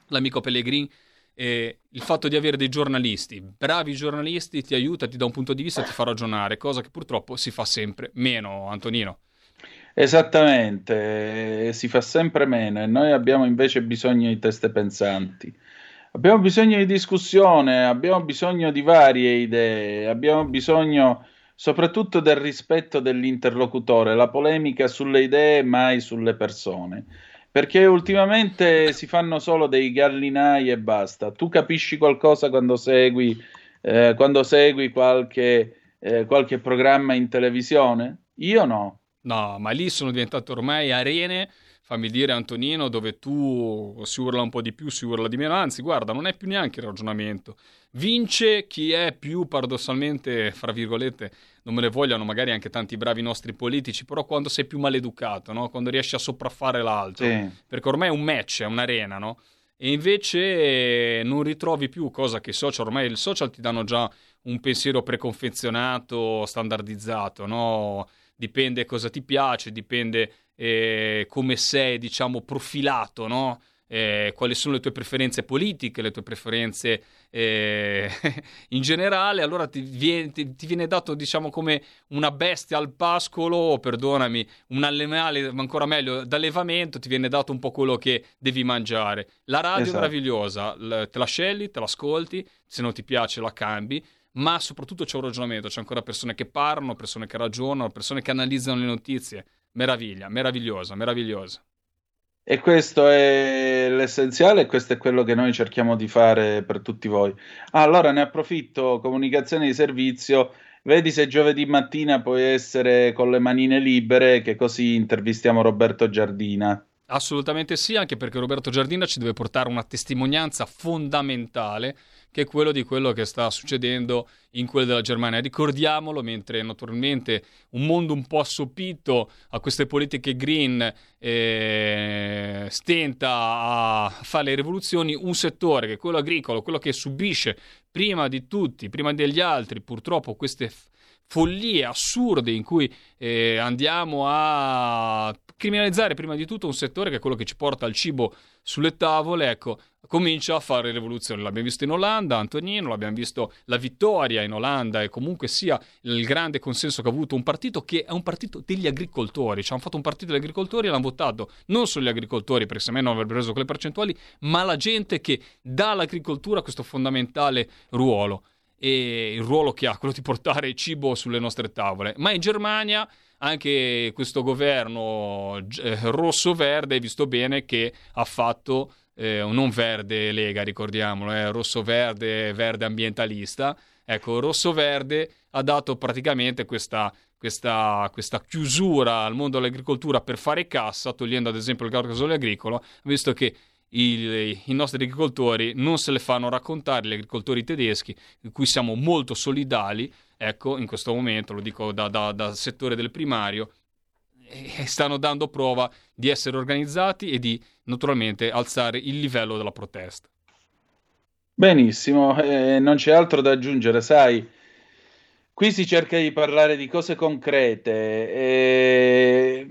Speaker 26: l'amico Pellegrin, eh, il fatto di avere dei giornalisti, bravi giornalisti, ti aiuta, ti dà un punto di vista, ti fa ragionare, cosa che purtroppo si fa sempre meno, Antonino.
Speaker 3: Esattamente, eh, si fa sempre meno e noi abbiamo invece bisogno di teste pensanti. Abbiamo bisogno di discussione, abbiamo bisogno di varie idee, abbiamo bisogno soprattutto del rispetto dell'interlocutore, la polemica sulle idee, mai sulle persone. Perché ultimamente si fanno solo dei gallinai e basta. Tu capisci qualcosa quando segui, eh, quando segui qualche, eh, qualche programma in televisione? Io no.
Speaker 26: No, ma lì sono diventate ormai arene fammi dire Antonino, dove tu si urla un po' di più, si urla di meno, anzi guarda, non è più neanche il ragionamento. Vince chi è più paradossalmente, fra virgolette, non me ne vogliano magari anche tanti bravi nostri politici, però quando sei più maleducato, no? quando riesci a sopraffare l'altro, sì. perché ormai è un match, è un'arena, no? E invece non ritrovi più cosa che i social, ormai i social ti danno già un pensiero preconfezionato, standardizzato, no? Dipende cosa ti piace, dipende eh, come sei, diciamo, profilato, no? Eh, quali sono le tue preferenze politiche, le tue preferenze eh, in generale, allora ti viene, ti, ti viene, dato diciamo come una bestia al pascolo, o perdonami, un animale, ancora meglio, d'allevamento, ti viene dato un po' quello che devi mangiare. La radio esatto. è meravigliosa, te la scegli, te l'ascolti, se non ti piace la cambi, ma soprattutto c'è un ragionamento, c'è ancora persone che parlano, persone che ragionano, persone che analizzano le notizie. Meraviglia, meravigliosa, meravigliosa.
Speaker 3: E questo è l'essenziale questo è quello che noi cerchiamo di fare per tutti voi. Ah, allora ne approfitto, comunicazione di servizio, vedi se giovedì mattina puoi essere con le manine libere, che così intervistiamo Roberto Giardina.
Speaker 26: Assolutamente sì, anche perché Roberto Giardina ci deve portare una testimonianza fondamentale che è quello di quello che sta succedendo in quella della Germania. Ricordiamolo, mentre naturalmente un mondo un po' assopito a queste politiche green eh, stenta a fare le rivoluzioni, un settore che è quello agricolo, quello che subisce prima di tutti, prima degli altri, purtroppo queste follie assurde in cui eh, andiamo a criminalizzare prima di tutto un settore che è quello che ci porta al cibo sulle tavole, ecco, comincia a fare rivoluzione. L'abbiamo visto in Olanda, Antonino, l'abbiamo visto la vittoria in Olanda e comunque sia il grande consenso che ha avuto un partito che è un partito degli agricoltori. Ci hanno fatto un partito degli agricoltori e l'hanno votato non solo gli agricoltori, perché se me non avrebbero preso quelle percentuali, ma la gente che dà all'agricoltura questo fondamentale ruolo. E il ruolo che ha, quello di portare cibo sulle nostre tavole. Ma in Germania anche questo governo eh, rosso-verde, visto bene che ha fatto eh, non verde lega, ricordiamolo, eh, rosso-verde, verde ambientalista. Ecco, rosso-verde ha dato praticamente questa, questa, questa, chiusura al mondo dell'agricoltura per fare cassa, togliendo ad esempio il gasolio agricolo, visto che i, i, nostri agricoltori non se le fanno raccontare, gli agricoltori tedeschi, in cui siamo molto solidali, ecco, in questo momento, lo dico da, da, dal settore del primario, e stanno dando prova di essere organizzati e di naturalmente alzare il livello della protesta.
Speaker 3: Benissimo, eh, non c'è altro da aggiungere, sai, qui si cerca di parlare di cose concrete e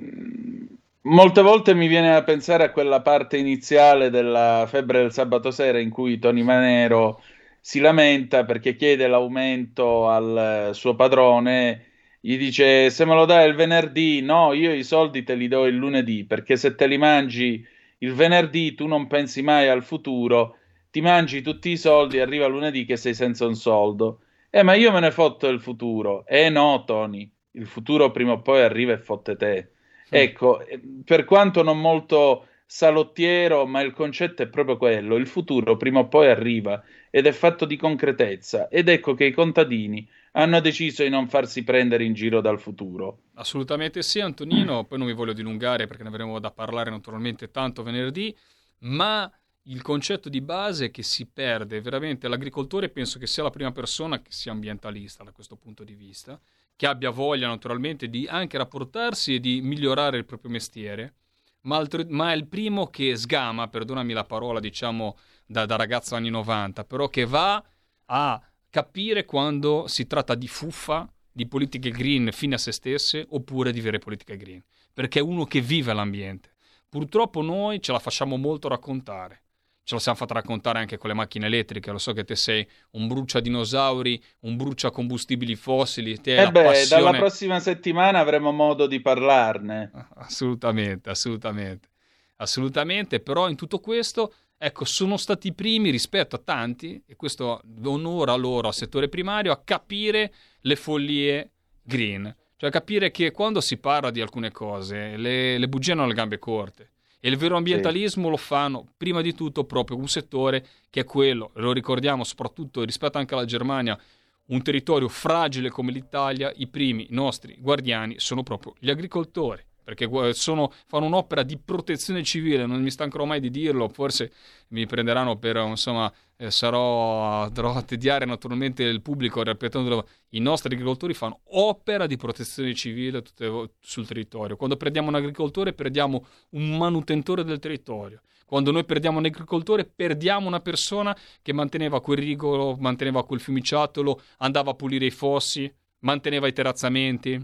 Speaker 3: molte volte mi viene a pensare a quella parte iniziale della febbre del sabato sera in cui Tony Manero si lamenta perché chiede l'aumento al suo padrone gli dice se me lo dai il venerdì, no, io i soldi te li do il lunedì, perché se te li mangi il venerdì tu non pensi mai al futuro, ti mangi tutti i soldi, arriva lunedì che sei senza un soldo. Eh, ma io me ne fotto il futuro. Eh no, Tony, il futuro prima o poi arriva e fotte te. Ecco, eh, per quanto non molto salottiero, ma il concetto è proprio quello, il futuro prima o poi arriva ed è fatto di concretezza ed ecco che i contadini hanno deciso di non farsi prendere in giro dal futuro.
Speaker 26: Assolutamente sì, Antonino. Poi non mi voglio dilungare perché ne avremo da parlare naturalmente tanto venerdì, ma il concetto di base è che si perde veramente l'agricoltore, penso che sia la prima persona che sia ambientalista da questo punto di vista, che abbia voglia naturalmente di anche rapportarsi e di migliorare il proprio mestiere, ma, altro, ma è il primo che sgama, perdonami la parola, diciamo da, da ragazzo anni 90, però che va a capire quando si tratta di fuffa, di politiche green fine a se stesse, oppure di vere politiche green, perché è uno che vive l'ambiente. Purtroppo noi ce la facciamo molto raccontare. Ce la siamo fatta raccontare anche con le macchine elettriche. Lo so che te sei un brucia dinosauri, un brucia combustibili fossili. Te
Speaker 3: eh beh,
Speaker 26: passione...
Speaker 3: dalla prossima settimana avremo modo di parlarne.
Speaker 26: Assolutamente, assolutamente. Assolutamente, però in tutto questo Ecco, sono stati i primi rispetto a tanti, e questo onora loro al settore primario, a capire le follie green. Cioè capire che quando si parla di alcune cose le, le bugie hanno le gambe corte. E il vero ambientalismo sì. lo fanno prima di tutto proprio un settore che è quello, lo ricordiamo soprattutto rispetto anche alla Germania, un territorio fragile come l'Italia, i primi nostri guardiani sono proprio gli agricoltori perché sono, fanno un'opera di protezione civile, non mi stancherò mai di dirlo, forse mi prenderanno per, insomma, eh, sarò, andrò a tediare naturalmente il pubblico ripetendolo, i nostri agricoltori fanno opera di protezione civile tutte, sul territorio. Quando perdiamo un agricoltore perdiamo un manutentore del territorio. Quando noi perdiamo un agricoltore perdiamo una persona che manteneva quel rigolo, manteneva quel fiumiciattolo, andava a pulire i fossi, manteneva i terrazzamenti.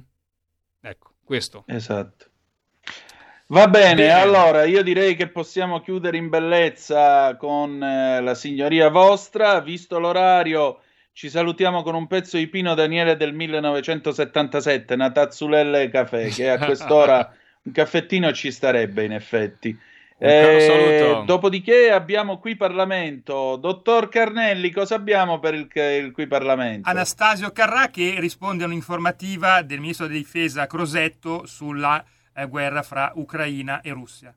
Speaker 26: Ecco, questo.
Speaker 3: Esatto. Va bene, bene, allora io direi che possiamo chiudere in bellezza con eh, la signoria vostra. Visto l'orario, ci salutiamo con un pezzo di Pino Daniele del 1977, Natazzulelle Caffè, che a quest'ora un caffettino ci starebbe in effetti. Eh, dopodiché abbiamo qui Parlamento. Dottor Carnelli, cosa abbiamo per il, il qui Parlamento?
Speaker 4: Anastasio Carrà che risponde a un'informativa del ministro della difesa Crosetto sulla eh, guerra fra Ucraina e Russia.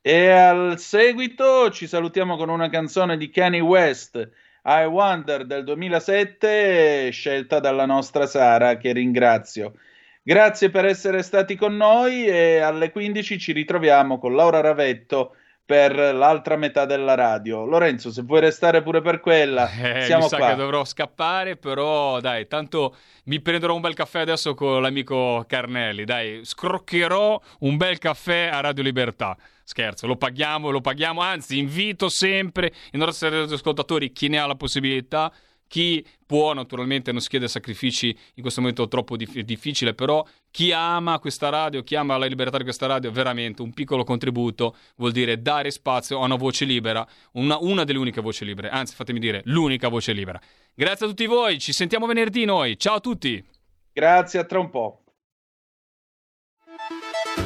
Speaker 3: E al seguito ci salutiamo con una canzone di Kanye West, I Wonder del 2007, scelta dalla nostra Sara, che ringrazio. Grazie per essere stati con noi e alle 15 ci ritroviamo con Laura Ravetto per l'altra metà della radio. Lorenzo, se vuoi restare pure per quella,
Speaker 26: eh,
Speaker 3: siamo
Speaker 26: mi sa
Speaker 3: qua.
Speaker 26: che dovrò scappare, però dai, tanto mi prenderò un bel caffè adesso con l'amico Carnelli, dai, scroccherò un bel caffè a Radio Libertà. Scherzo, lo paghiamo, lo paghiamo, anzi invito sempre i nostri ascoltatori, chi ne ha la possibilità, chi può naturalmente non si chiede sacrifici in questo momento troppo dif- difficile, però chi ama questa radio, chi ama la libertà di questa radio, veramente un piccolo contributo vuol dire dare spazio a una voce libera, una, una delle uniche voci libere, anzi fatemi dire l'unica voce libera. Grazie a tutti voi, ci sentiamo venerdì noi, ciao a tutti!
Speaker 3: Grazie, a tra un po'.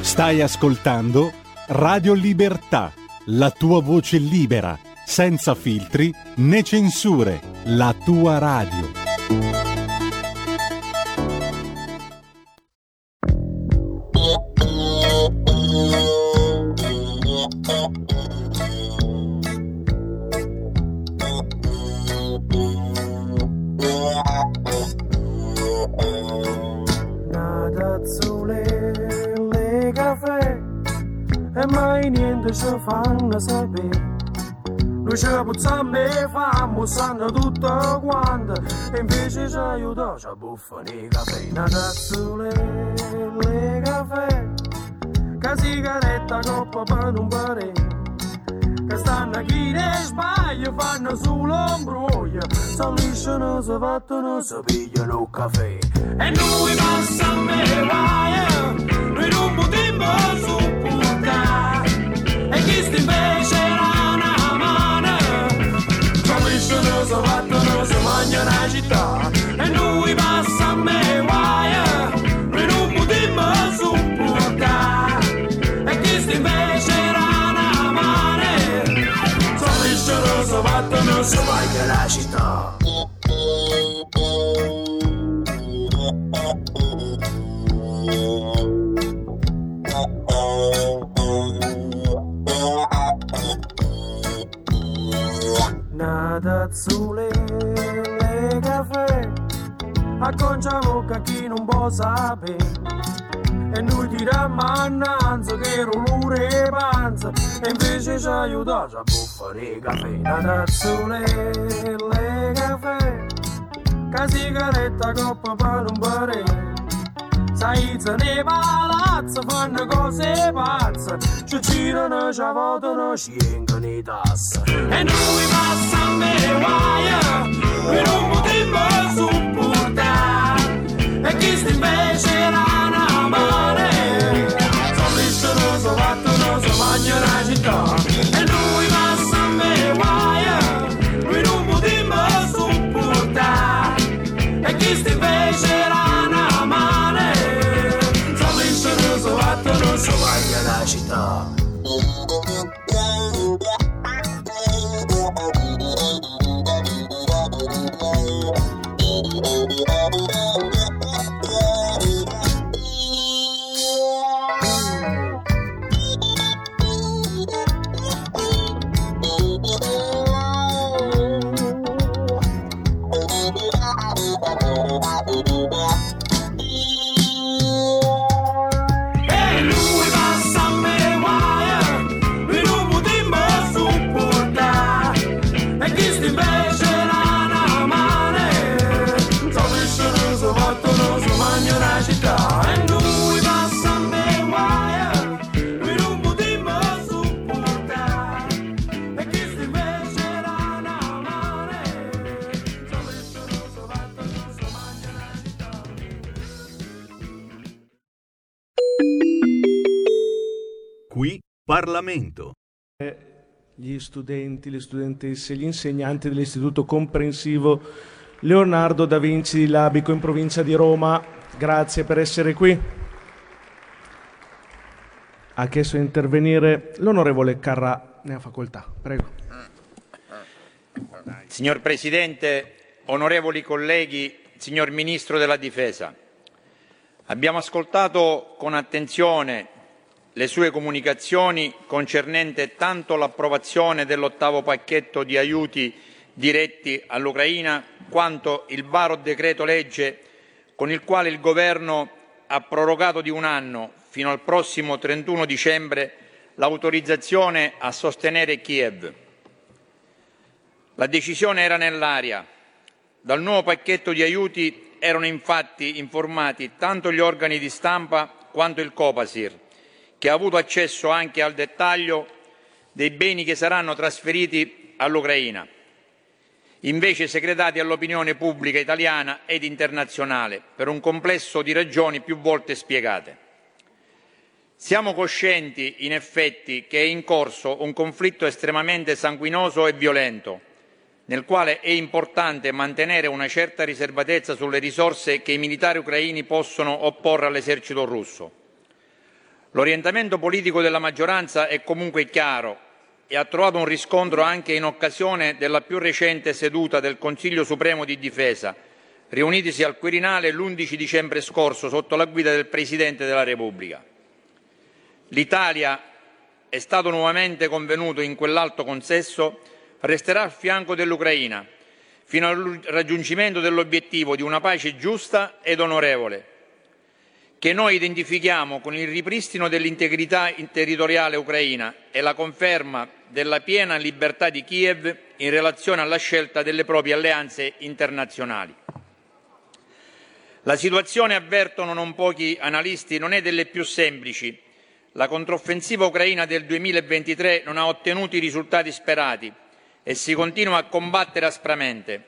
Speaker 27: Stai ascoltando Radio Libertà, la tua voce libera senza filtri né censure, la tua radio.
Speaker 28: e mai niente ci fanno sapere noi ci puzziamo e famo, sanno tutto quanto. E invece ci aiuta, ci buffano i caffè. Una tazzole, le caffè. Che sigaretta coppa per un pare Che stanno chi ne sbaglia, fanno solo imbroglio. S'allisciano, si fattono, si pigliano il caffè. E noi passiamo e vai Noi non potremmo sopportare. E chi sta invece battono, si mangia la città. E noi passiamo e guai, noi non potremmo sopportare e questo invece era una mare, sono battono, si mangia la città. Tazzule le caffè. Acconciamo che chi non può sapere. E noi tiriamo annanzi che rolure panza. E invece ci aiuta a buffare caffè. Una tazzule le caffè. Che sigaretta coppa per un parere Senza ne palazzo fanno cose pazze. Ci girano, ci votano, ci vengono i tasse E noi passiamo e guai Noi non potremmo supportare
Speaker 22: Parlamento.
Speaker 29: gli studenti, le studentesse, gli insegnanti dell'Istituto Comprensivo Leonardo da Vinci di Labico in provincia di Roma. Grazie per essere qui. Ha chiesto di intervenire l'onorevole Carrà, ne ha facoltà. Prego.
Speaker 30: Signor Presidente, onorevoli colleghi, signor Ministro della Difesa, abbiamo ascoltato con attenzione le sue comunicazioni concernente tanto l'approvazione dell'ottavo pacchetto di aiuti diretti all'Ucraina quanto il varo decreto legge con il quale il Governo ha prorogato di un anno fino al prossimo 31 dicembre l'autorizzazione a sostenere Kiev. La decisione era nell'aria. Dal nuovo pacchetto di aiuti erano infatti informati tanto gli organi di stampa quanto il Copasir, che ha avuto accesso anche al dettaglio dei beni che saranno trasferiti all'Ucraina, invece segretati all'opinione pubblica italiana ed internazionale per un complesso di ragioni più volte spiegate. Siamo coscienti, in effetti, che è in corso un conflitto estremamente sanguinoso e violento, nel quale è importante mantenere una certa riservatezza sulle risorse che i militari ucraini possono opporre all'esercito russo. L'orientamento politico della maggioranza è comunque chiaro e ha trovato un riscontro anche in occasione della più recente seduta del Consiglio Supremo di Difesa, riunitisi al Quirinale l'11 dicembre scorso sotto la guida del Presidente della Repubblica. L'Italia, è stato nuovamente convenuto in quell'alto consesso, resterà al fianco dell'Ucraina fino al raggiungimento dell'obiettivo di una pace giusta ed onorevole, che noi identifichiamo con il ripristino dell'integrità territoriale ucraina e la conferma della piena libertà di Kiev in relazione alla scelta delle proprie alleanze internazionali. La situazione, avvertono non pochi analisti, non è delle più semplici. La controffensiva ucraina del 2023 non ha ottenuto i risultati sperati e si continua a combattere aspramente.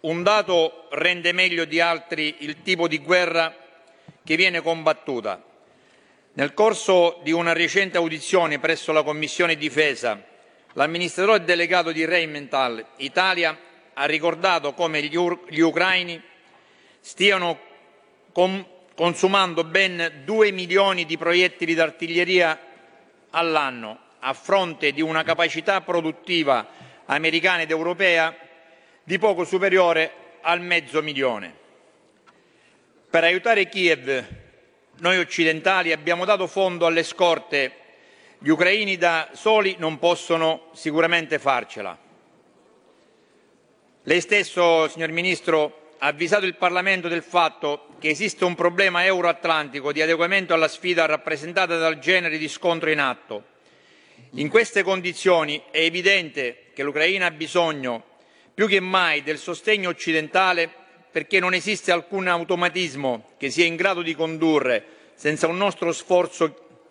Speaker 30: Un dato rende meglio di altri il tipo di guerra che viene combattuta. Nel corso di una recente audizione presso la Commissione Difesa, l'amministratore delegato di Rheinmetall Italia ha ricordato come gli, gli ucraini stiano com- consumando ben 2 milioni di proiettili d'artiglieria all'anno, a fronte di una capacità produttiva americana ed europea di poco superiore al mezzo milione. Per aiutare Kiev, noi occidentali abbiamo dato fondo alle scorte. Gli ucraini da soli non possono sicuramente farcela. Lei stesso, signor Ministro, ha avvisato il Parlamento del fatto che esiste un problema euroatlantico di adeguamento alla sfida rappresentata dal genere di scontro in atto. In queste condizioni è evidente che l'Ucraina ha bisogno più che mai del sostegno occidentale perché non esiste alcun automatismo che sia in grado di condurre, senza un nostro sforzo,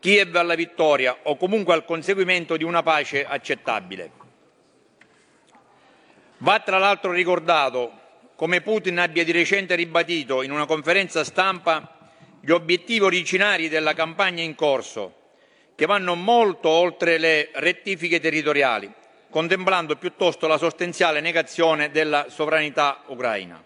Speaker 30: Kiev alla vittoria o comunque al conseguimento di una pace accettabile. Va tra l'altro ricordato come Putin abbia di recente ribadito in una conferenza stampa gli obiettivi originari della campagna in corso, che vanno molto oltre le rettifiche territoriali, contemplando piuttosto la sostanziale negazione della sovranità ucraina.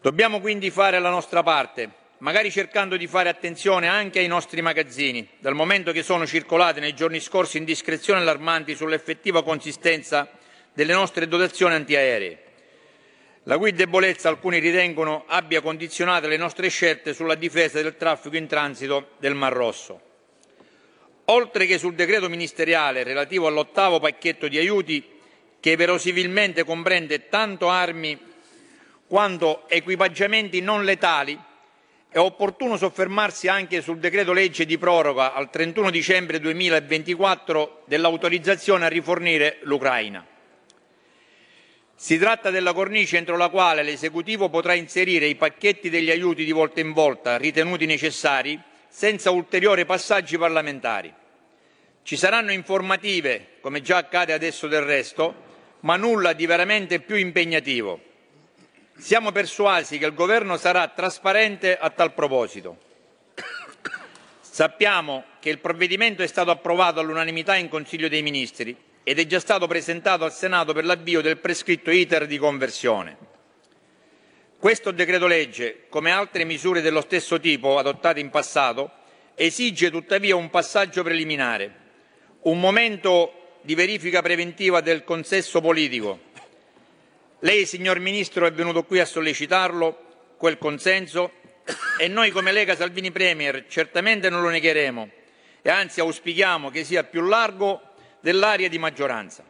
Speaker 30: Dobbiamo quindi fare la nostra parte, magari cercando di fare attenzione anche ai nostri magazzini, dal momento che sono circolate nei giorni scorsi indiscrezioni allarmanti sull'effettiva consistenza delle nostre dotazioni antiaeree, la cui debolezza alcuni ritengono abbia condizionato le nostre scelte sulla difesa del traffico in transito del Mar Rosso. Oltre che sul decreto ministeriale relativo all'ottavo pacchetto di aiuti, che verosimilmente comprende tanto armi quanto equipaggiamenti non letali, è opportuno soffermarsi anche sul decreto legge di proroga al 31 dicembre 2024 dell'autorizzazione a rifornire l'Ucraina. Si tratta della cornice entro la quale l'esecutivo potrà inserire i pacchetti degli aiuti di volta in volta ritenuti necessari senza ulteriori passaggi parlamentari. Ci saranno informative, come già accade adesso del resto, ma nulla di veramente più impegnativo. Siamo persuasi che il Governo sarà trasparente a tal proposito. Sappiamo che il provvedimento è stato approvato all'unanimità in Consiglio dei Ministri ed è già stato presentato al Senato per l'avvio del prescritto iter di conversione. Questo decreto legge, come altre misure dello stesso tipo adottate in passato, esige tuttavia un passaggio preliminare, un momento di verifica preventiva del consesso politico. Lei, signor Ministro, è venuto qui a sollecitarlo, quel consenso, e noi come Lega Salvini Premier certamente non lo negheremo e anzi auspichiamo che sia più largo dell'area di maggioranza.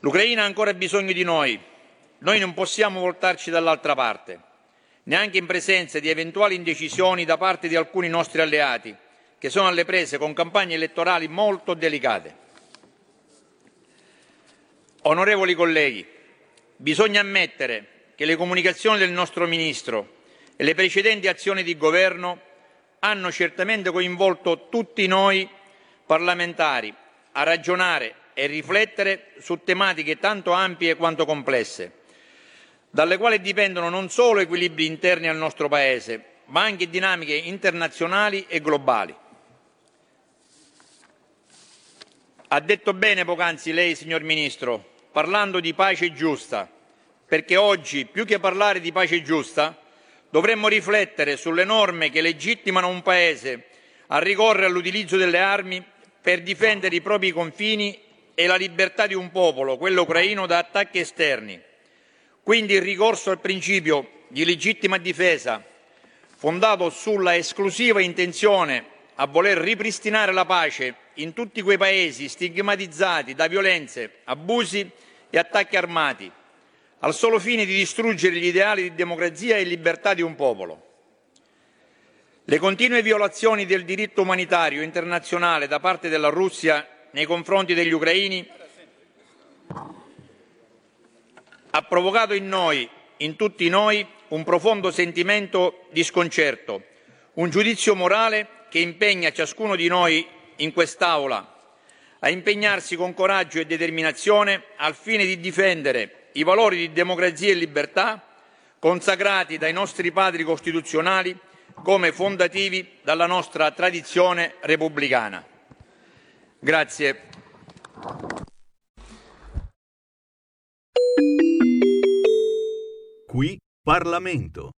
Speaker 30: L'Ucraina ha ancora bisogno di noi, noi non possiamo voltarci dall'altra parte, neanche in presenza di eventuali indecisioni da parte di alcuni nostri alleati, che sono alle prese con campagne elettorali molto delicate. Onorevoli colleghi, Bisogna ammettere che le comunicazioni del nostro Ministro e le precedenti azioni di governo hanno certamente coinvolto tutti noi parlamentari a ragionare e riflettere su tematiche tanto ampie quanto complesse, dalle quali dipendono non solo equilibri interni al nostro Paese, ma anche dinamiche internazionali e globali. Ha detto bene poc'anzi lei, signor Ministro, parlando di pace giusta, perché oggi, più che parlare di pace giusta, dovremmo riflettere sulle norme che legittimano un Paese a ricorrere all'utilizzo delle armi per difendere i propri confini e la libertà di un popolo, quello ucraino, da attacchi esterni. Quindi il ricorso al principio di legittima difesa, fondato sulla esclusiva intenzione a voler ripristinare la pace in tutti quei paesi stigmatizzati da violenze, abusi e attacchi armati, al solo fine di distruggere gli ideali di democrazia e libertà di un popolo. Le continue violazioni del diritto umanitario internazionale da parte della Russia nei confronti degli ucraini ha provocato in noi, in tutti noi, un profondo sentimento di sconcerto, un giudizio morale che impegna ciascuno di noi in quest'Aula a impegnarsi con coraggio e determinazione al fine di difendere i valori di democrazia e libertà consacrati dai nostri padri costituzionali come fondativi dalla nostra tradizione repubblicana. Grazie.
Speaker 22: Qui Parlamento.